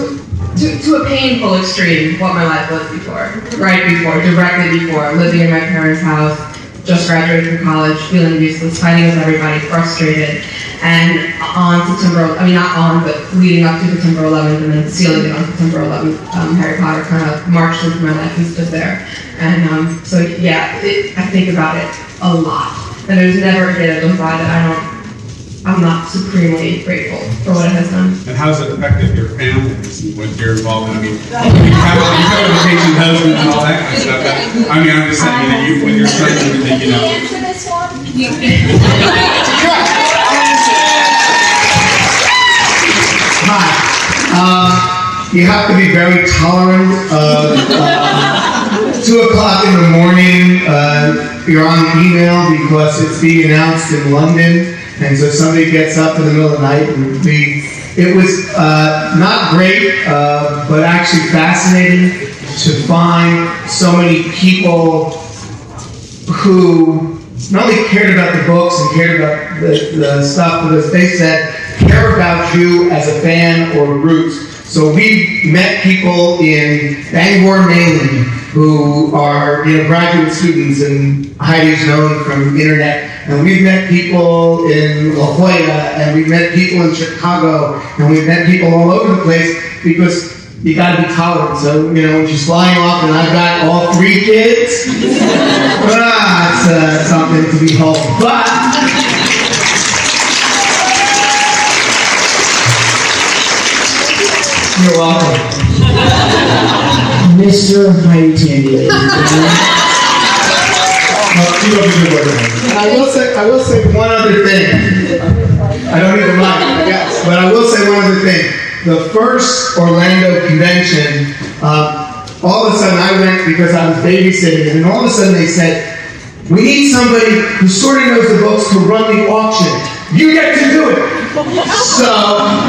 to, to a painful extreme what my life was before. Right before, directly before, living in my parents' house, just graduated from college, feeling useless, fighting with everybody, frustrated. And on September, I mean, not on, but leading up to September 11th and then sealing it on September 11th, um, Harry Potter kind of marched into my life and stood there. And um, so, yeah, it, I think about it a lot. And there's never a day that goes by that I don't, I'm not supremely grateful for what it has done. And how's it affected your families and what you're involved in? I mean, you have, you have a vacation husband and all that kind of stuff. But, I mean, I'm just saying, you know, you, when you're trying to, you know. answer this one? Hi. Uh, you have to be very tolerant of uh, two o'clock in the morning. Uh, you're on email because it's being announced in London, and so somebody gets up in the middle of the night and we. It was uh, not great, uh, but actually fascinating to find so many people who not only cared about the books and cared about the, the stuff, but as they said, care about you as a fan or roots. So we met people in Bangor, Maine, who are you know graduate students, and Heidi's known from internet. And we've met people in La Jolla, and we've met people in Chicago, and we've met people all over the place because you got to be tolerant. So you know when she's flying off, and I've got all three kids. ah, it's uh, something to behold. But you're welcome. Mr. Heidi Tandy, I will say, I will say one other thing. I don't need the mic, yes, but I will say one other thing. The first Orlando convention, uh, all of a sudden I went because I was babysitting, and all of a sudden they said, "We need somebody who sort of knows the books to run the auction. You get to do it." So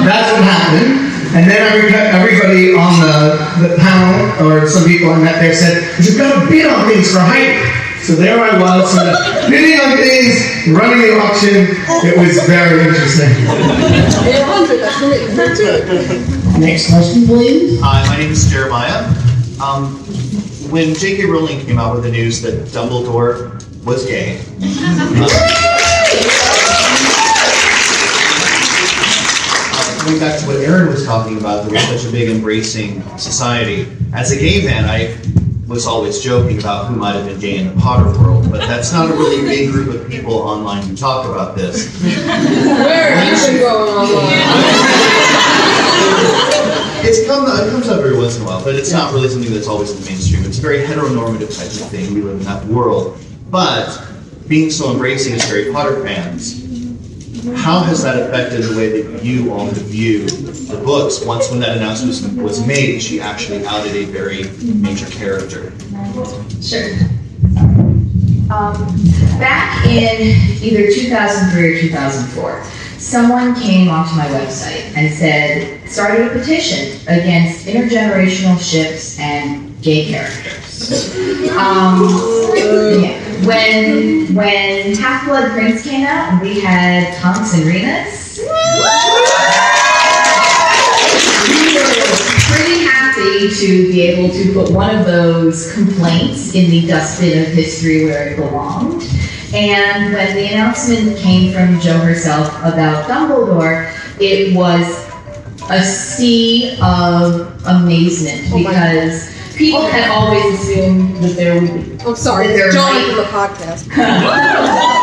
that's what happened. And then every, everybody on the, the panel, or some people I met there, said, "You've got to bid on things for height." So there I was, sort of bidding on things, running the auction. It was very interesting. Next question, please. Hi, my name is Jeremiah. Um, when J.K. Rowling came out with the news that Dumbledore was gay, uh, going back to what Erin was talking about, there was such a big embracing society. As a gay man, I was always joking about who might have been gay in the Potter world, but that's not a really big group of people online who talk about this. Where have you going It's come, it comes up every once in a while, but it's not really something that's always in the mainstream. It's a very heteronormative type of thing. We live in that world. But being so embracing as Harry Potter fans, how has that affected the way that you all view the books once when that announcement was made she actually outed a very major character? Sure. Um, back in either 2003 or 2004, someone came onto my website and said, started a petition against intergenerational ships and gay characters. Um, yeah. When when Half Blood Prince came out, we had Tonks and Remus. We were pretty happy to be able to put one of those complaints in the dustbin of history where it belonged. And when the announcement came from Jo herself about Dumbledore, it was a sea of amazement oh because people had always assumed that there would be. I'm sorry, that there John might- from the podcast.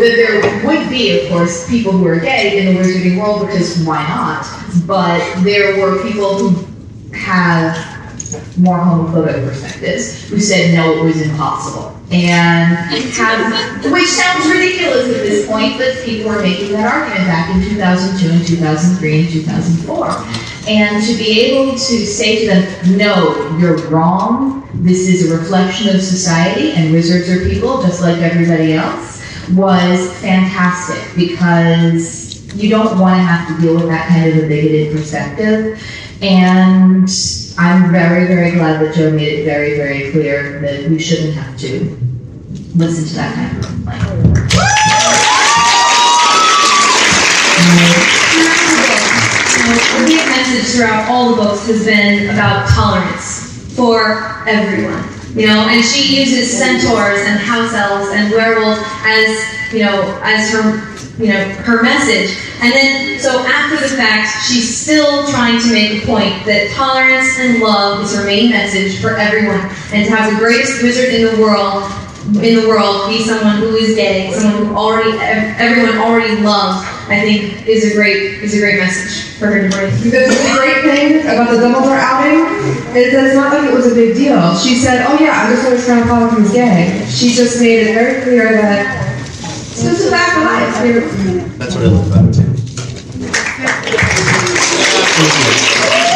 that there would be, of course, people who are gay in the wizarding world because why not? But there were people who have more homophobic perspectives who said no, it was impossible. And have, which sounds ridiculous at this point, but people were making that argument back in 2002 and 2003 and 2004. And to be able to say to them, no, you're wrong, this is a reflection of society, and wizards are people just like everybody else, was fantastic because you don't want to have to deal with that kind of a bigoted perspective. And I'm very, very glad that Jo made it very, very clear that we shouldn't have to listen to that kind of complaint. The message throughout all the books has been about tolerance for everyone. You know, and she uses centaurs and house elves and werewolves as, you know, as her, you know, her message. And then, so after the fact, she's still trying to make the point that tolerance and love is her main message for everyone. And to have the greatest wizard in the world, in the world, be someone who is gay, someone who already, everyone already loves, I think is a great, is a great message for her to bring. The, the great thing about the Dumbledore outing is that it's not like it was a big deal. She said, "Oh yeah, I'm just to follow he's gay." She just made it very clear that it's just a fact of life. I That's what I love about it too.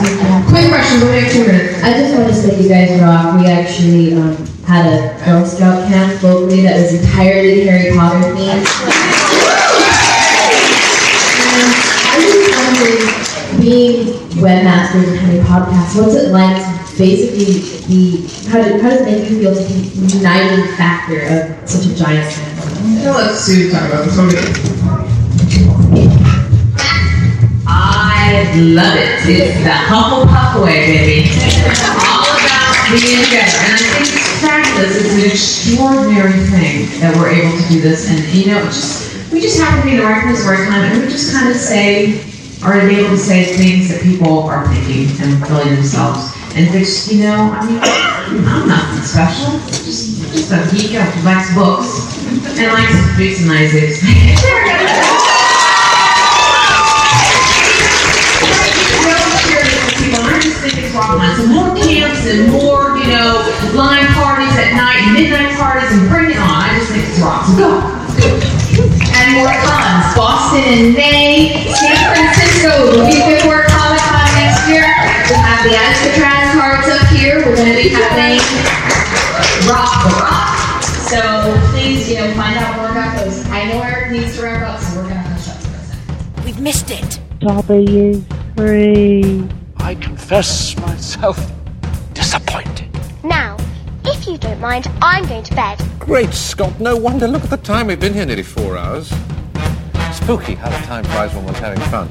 Quick questions. Only have two minutes. I just want to say you guys rock. We actually um, had a Girl Scout camp locally that was entirely Harry Potter themed. And I'm just wondering, being webmasters and having podcasts, what's it like to basically be, how, do, how does it make you feel to be the uniting factor of such a giant fandom? Now let's Sue talk about this. I love it. It's the Hufflepuff way, baby. All about being together. And I think it's fabulous. It's an extraordinary thing that we're able to do this. And, you know, just we just happen to be in the right place right time. And we just kind of say, are able to say things that people are thinking and feeling themselves. And it's, you know, I mean, I'm nothing special. Just, just a geek who likes books and likes boots and knives. just think it's. So more camps and more, you know, line parties at night, midnight parties, and bring it on. I just think it's rock. So go. And more cons. Boston in May, San Francisco, looking good for Comic Con next year. We'll have the Alcatraz cards up here. We're going to be having Rock the Rock. So please, you know, find out more about those. I know Eric needs to wrap up, so we're going to hush up for a second. We've missed it. W three. I confess myself disappointed. Now, if you don't mind, I'm going to bed. Great Scott, no wonder. Look at the time. We've been here nearly four hours. Spooky how the time flies when one's having fun.